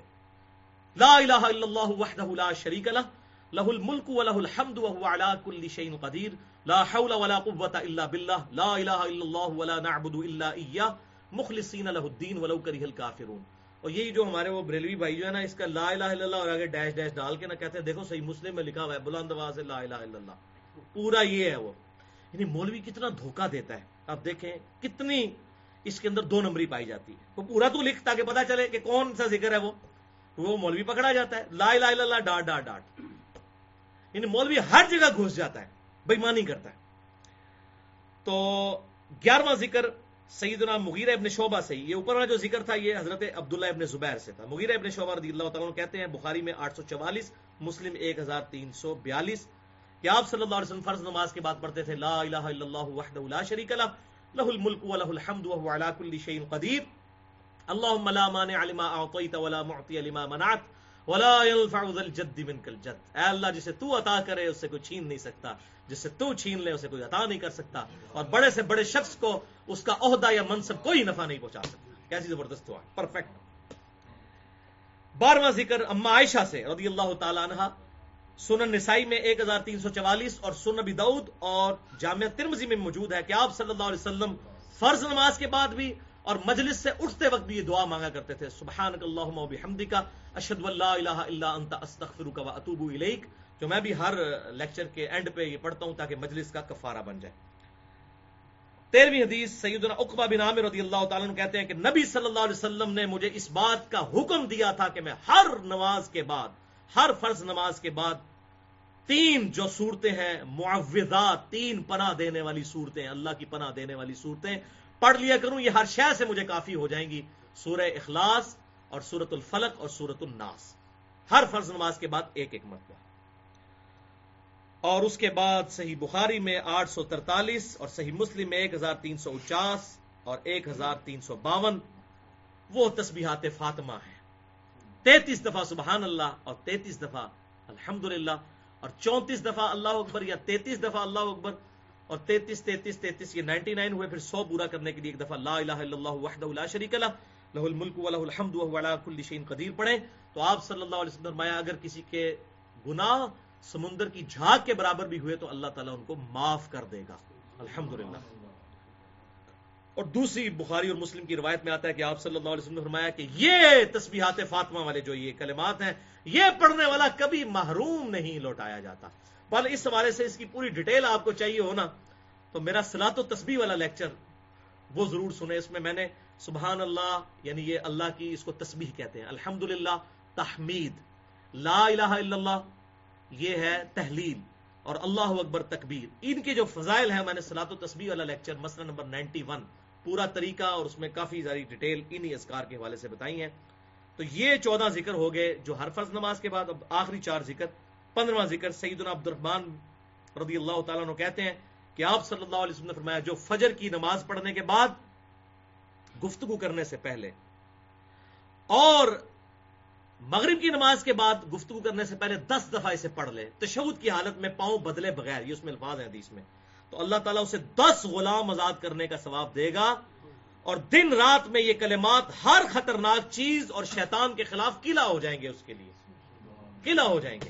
لا الہ الا اللہ وحدہ لا شریک لہ لہ الملک و لہ الحمد وهو على كل شيء قدیر۔ لا حول ولا قوة الا باللہ، لا الہ الا اللہ ولا نعبد الا ایاہ مخلصین لہ الدین ولو کرہ الکافرون۔ اور یہی جو ہمارے وہ بریلوی بھائی جو ہے نا، اس کا لا الہ الا اللہ اور آگے ڈیش ڈیش ڈال کے نا کہتے ہیں، دیکھو صحیح مسلم میں لکھا ہوا ہے، بلند آواز لا الہ الا اللہ۔ پورا یہ ہے وہ۔ یعنی مولوی کتنا دھوکہ دیتا ہے۔ آپ دیکھیں کتنی اس کے اندر دو نمبری پائی جاتی ہے۔ وہ پورا تو لکھ تاکہ پتا چلے کہ کون سا ذکر ہے وہ۔ وہ مولوی پکڑا جاتا ہے۔ لا الہ الا اللہ، ڈاٹ ڈاٹ ڈاٹ۔ یعنی مولوی ہر جگہ گھس جاتا ہے بےمانی کرتا ہے۔ تو گیارہواں ذکر سیدنا مغیرہ ابن شعبہ سے یہ اوپر والا جو ذکر تھا، یہ حضرت عبداللہ ابن زبیر سے تھا۔ مغیرہ ابن شعبہ رضی اللہ تعالیٰ کہتے ہیں، بخاری میں آٹھ سو چوالیس، مسلم ایک ہزار تین سو بیالیس۔ کہ آپ صلی اللہ علیہ وسلم فرض نماز کے بعد پڑھتے تھے، لا الہ الا اللہ وحدہ لا شریک لہ لہ الملک و لہ الحمد وهو على كل شيء قدیر۔ اللهم لا مانع لما اعطيت ولا معطي لما منعت۔ ولا ينفع ذا الجد منك الجد۔ اے اللہ، جسے تو عطا کرے، اس سے کوئی چھین نہیں سکتا۔ جس سے تو چھین لے، اسے کوئی عطا نہیں کر سکتا۔ اور بڑے سے بڑے شخص کو اس کا عہدہ یا منصب کوئی نفع نہیں پہنچا سکتا۔ کیسی زبردست ہوا پرفیکٹ بارہواں ذکر اما عائشہ سے، رضی اللہ تعالی عنہ۔ سنن نسائی میں ایک ہزار تین سو چوالیس اور سنن ابی دعود اور جامعہ ترمزی میں موجود ہے کہ آپ صلی اللہ علیہ وسلم فرض نماز کے بعد بھی اور مجلس سے اٹھتے وقت بھی یہ دعا مانگا کرتے تھے، سبحانک اللہم و بحمدک، اشہد واللہ الہ الا انت، استغفرک و اتوب الیک، جو میں بھی ہر لیکچر کے اینڈ پہ یہ پڑھتا ہوں تاکہ مجلس کا کفارہ بن جائے۔ تیرہویں حدیث سیدنا اقبا بن عامر رضی اللہ تعالیٰ کہتے ہیں کہ نبی صلی اللہ علیہ وسلم نے مجھے اس بات کا حکم دیا تھا کہ میں ہر نماز کے بعد، ہر فرض نماز کے بعد تین جو صورتیں ہیں، معوضات، تین پناہ دینے والی صورتیں، اللہ کی پناہ دینے والی صورتیں پڑھ لیا کروں، یہ ہر شے سے مجھے کافی ہو جائیں گی۔ سورہ اخلاص اور سورت الفلق اور سورت الناس۔ ہر فرض نماز کے بعد ایک ایک مرتبہ۔ اور اس کے بعد صحیح بخاری میں آٹھ سو ترتالیس اور صحیح مسلم میں ایک ہزار تین سو انچاس اور ایک ہزار تین سو باون۔ وہ تسبیحات فاطمہ ہے تینتیس دفعہ سبحان اللہ اور تینتیس دفعہ الحمد اور چونتیس دفعہ اللہ اکبر یا تینتیس دفعہ اللہ اکبر۔ اور تینتیس تینتیس تینتیس، یہ نائنٹی نائن ہوئے، پھر سو پورا کرنے کے لیے ایک دفعہ لا الہ الا اللہ وحدہ لا شریک لہ لہ الملک و لہ الحمد و علی کل شیء قدیر پڑھیں۔ تو آپ صلی اللہ علیہ وسلم فرمایا، اگر کسی کے گناہ سمندر کی جھاگ کے برابر بھی ہوئے تو اللہ تعالیٰ ان کو معاف کر دے گا۔ الحمد اور دوسری بخاری اور مسلم کی روایت میں آتا ہے کہ آپ صلی اللہ علیہ وسلم نے فرمایا کہ یہ تسبیحات فاطمہ والے جو یہ کلمات ہیں، یہ پڑھنے والا کبھی محروم نہیں لوٹایا جاتا۔ بل اس حوالے سے اس کی پوری ڈیٹیل آپ کو چاہیے ہونا، تو میرا سلاط و تسبیح والا لیکچر وہ ضرور سنے اس میں میں نے سبحان اللہ یعنی یہ اللہ کی اس کو تسبیح کہتے ہیں۔ الحمد تحمید، لا الہ الا اللہ، یہ ہے تحلیل اور اللہ اکبر تکبیر۔ ان کے جو فضائل ہیں، میں نے سلاط و تصویر والا لیکچر مسئلہ نمبر نائنٹی ون، پورا طریقہ اور اس میں کافی ساری ڈیٹیل انہی اسکار کے حوالے سے بتائی ہیں۔ تو یہ چودہ ذکر ہو گئے جو ہر فرض نماز کے بعد، اب آخری چار ذکر۔ پندرواں ذکر سعید عبد الرحمان رضی اللہ تعالیٰ عنہ کہتے ہیں کہ آپ صلی اللہ علیہ وسلم نے فرمایا جو فجر کی نماز پڑھنے کے بعد گفتگو کرنے سے پہلے اور مغرب کی نماز کے بعد گفتگو کرنے سے پہلے دس دفعہ اسے پڑھ لے، تشہد کی حالت میں پاؤں بدلے بغیر، یہ اس میں الفاظ ہیں حدیث میں، تو اللہ تعالیٰ اسے دس غلام آزاد کرنے کا ثواب دے گا اور دن رات میں یہ کلمات ہر خطرناک چیز اور شیطان کے خلاف قلعہ ہو جائیں گے اس کے لیے، قلعہ ہو جائیں گے۔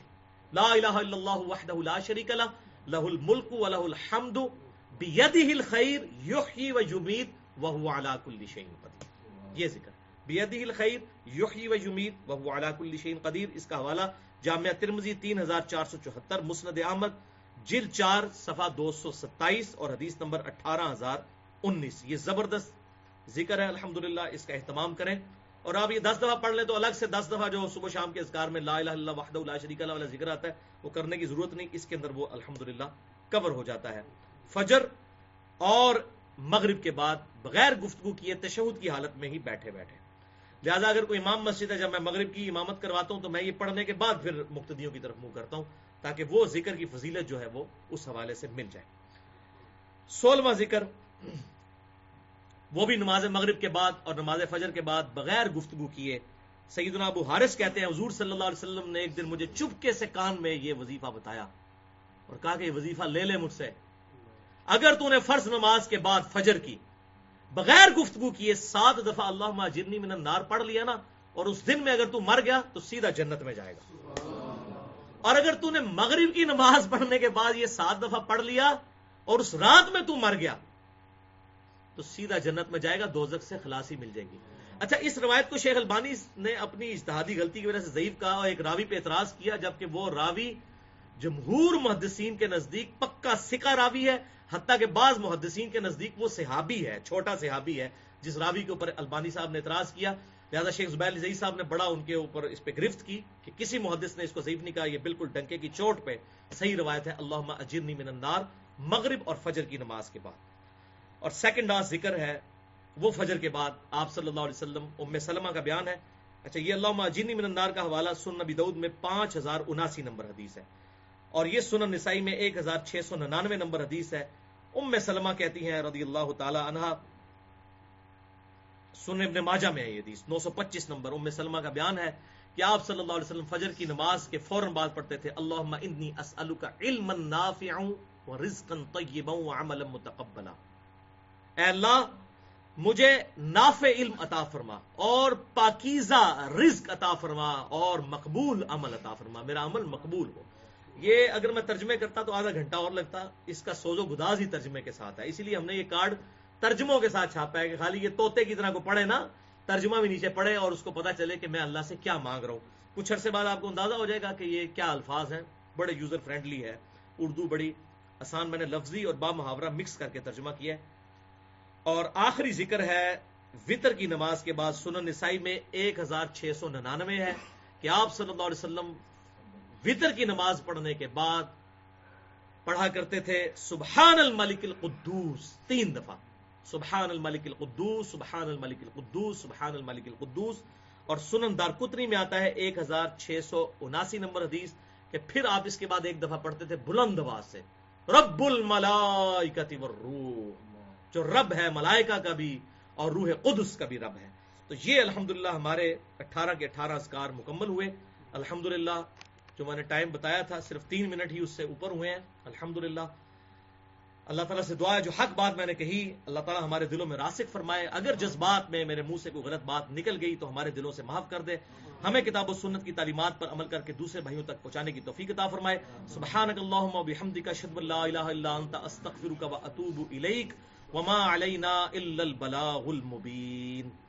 لا الہ الا اللہ وحدہ لا شریک لہ لہ الملک و لہ الحمد بیدہ الخیر یحیی و یمید وہو علا کل شیء قدیر یہ ذکر. بیدہ الخیر یحیی و یمید وہو علا کل شیء قدیر اس کا حوالہ جامعہ ترمذی 3474 مسند احمد جلد چار، صفحہ دو سو ستائیس اور حدیث نمبر اٹھارہ ہزار انیس. یہ زبردست ذکر ہے، الحمدللہ، اس کا اہتمام کریں۔ اور آپ یہ دس دفعہ پڑھ لیں تو الگ سے دس دفعہ جو صبح شام کے اذکار میں لا الہ الا اللہ وحدہ لا شریک اللہ والا ذکر آتا ہے، وہ کرنے کی ضرورت نہیں، اس کے اندر وہ الحمدللہ کور ہو جاتا ہے۔ فجر اور مغرب کے بعد بغیر گفتگو کیے، تشہد کی حالت میں ہی بیٹھے بیٹھے۔ لہٰذا اگر کوئی امام مسجد ہے، جب میں مغرب کی امامت کرواتا ہوں تو میں یہ پڑھنے کے بعد پھر مقتدیوں کی طرف منہ کرتا ہوں، تاکہ وہ ذکر کی فضیلت جو ہے وہ اس حوالے سے مل جائے۔ سولہواں ذکر وہ بھی نماز مغرب کے بعد اور نماز فجر کے بعد بغیر گفتگو کیے۔ سیدنا ابو حارث کہتے ہیں، حضور صلی اللہ علیہ وسلم نے ایک دن مجھے چپکے سے کان میں یہ وظیفہ بتایا اور کہا کہ یہ وظیفہ لے لے مجھ سے۔ اگر تو نے فرض نماز کے بعد فجر کی، بغیر گفتگو کیے سات دفعہ اللہ جرنی من النار پڑھ لیا نا، اور اس دن میں اگر تو مر گیا تو سیدھا جنت میں جائے گا۔ اور اگر تو نے مغرب کی نماز پڑھنے کے بعد یہ سات دفعہ پڑھ لیا اور اس رات میں تو مر گیا تو سیدھا جنت میں جائے گا دوزک سے خلاصی مل جائے گی۔ اچھا اس روایت کو شیخ البانی نے اپنی اجتہادی غلطی کی وجہ سے ضعیف کہا اور ایک راوی پہ اعتراض کیا، جبکہ وہ راوی جمہور محدثین کے نزدیک پکا سکا راوی ہے، حتیٰ کہ بعض محدثین کے نزدیک وہ صحابی ہے، چھوٹا صحابی ہے، جس راوی کے اوپر البانی صاحب نے اعتراض کیا۔ لہٰذا شیخ زبیر زئی صاحب نے بڑا ان کے اوپر اس پہ گرفت کی کہ کسی محدث نے اس کو ضعیف نہیں کہا، یہ بالکل ڈنکے کی چوٹ پہ صحیح روایت ہے اللہ اجرنی من النار، مغرب اور فجر کی نماز کے بعد۔ اور سیکنڈ آس ذکر ہے، وہ فجر کے بعد آپ صلی اللہ علیہ وسلم، ام سلمہ کا بیان ہے۔ اچھا یہ اللہ جینی من النار کا حوالہ سن نبی دعود میں پانچ ہزار اناسی نمبر حدیث ہے۔ اور یہ سنن نسائی میں ایک ہزار چھ سو ننانوے نمبر حدیث ہے۔ ام سلمہ کہتی ہیں رضی اللہ تعالی عنہ سن ابن ماجہ میں ہے یہ حدیث، نو سو پچیس نمبر۔ ام سلمہ کا بیان ہے کہ آپ صلی اللہ علیہ وسلم فجر کی نماز کے فوراً بعد پڑھتے تھے، اللہم انی اسألک علما نافعا ورزقا طیبا وعملا متقبلا۔ اے اللہ، مجھے نافع علم عطا فرما اور پاکیزہ رزق عطا فرما اور مقبول عمل عطا فرما، میرا عمل مقبول ہو۔ یہ اگر میں ترجمے کرتا تو آدھا گھنٹہ اور لگتا، اس کا سوز و گداز ہی ترجمے کے ساتھ ہے۔ اسی لیے ہم نے یہ کارڈ ترجموں کے ساتھ چھاپا ہے کہ خالی یہ توتے کی طرح کو پڑھے نا، ترجمہ بھی نیچے پڑھے اور اس کو پتا چلے کہ میں اللہ سے کیا مانگ رہا ہوں۔ کچھ عرصے بعد آپ کو اندازہ ہو جائے گا کہ یہ کیا الفاظ ہیں۔ بڑے یوزر فرینڈلی ہے، اردو بڑی آسان میں نے لفظی اور با محاورہ مکس کر کے ترجمہ کیا ہے۔ اور آخری ذکر ہے، وطر کی نماز کے بعد سنن نسائی میں ایک ہزار چھ سو ننانوے ہے کہ آپ صلی اللہ علیہ وسلم وطر کی نماز پڑھنے کے بعد پڑھا کرتے تھے، سبحان الملک القدوس، تین دفعہ۔ سبحان الملک القدوس، سبحان الملک القدوس، سبحان الملک القدوس۔ اور سنن دار کتنی میں آتا ہے ایک ہزار چھ سو اناسی نمبر حدیث کہ پھر آپ اس کے بعد ایک دفعہ پڑھتے تھے بلند آواز سے۔ رب الملائکتی والروح۔ جو رب ہے، ملائکہ کا بھی اور روح قدس کا بھی رب ہے۔ تو یہ الحمدللہ ہمارے اٹھارہ کے اٹھارہ اسکار مکمل ہوئے۔ الحمدللہ جو میں نے ٹائم بتایا تھا، صرف تین منٹ ہی اس سے اوپر ہوئے ہیں۔ الحمدللہ۔ اللہ تعالیٰ سے دعا ہے، جو حق بات میں نے کہی، اللہ تعالیٰ ہمارے دلوں میں راسک فرمائے۔ اگر جذبات میں میرے منہ سے کوئی غلط بات نکل گئی تو ہمارے دلوں سے معاف کر دے۔ ہمیں کتاب و سنت کی تعلیمات پر عمل کر کے دوسرے بھائیوں تک پہنچانے کی توفیق عطا فرمائے۔ سبحانک اللہم و بحمدک، اشہد ان لا الہ الا انت، استغفرک و اتوب الیک۔ وما علينا إلا البلاغ المبين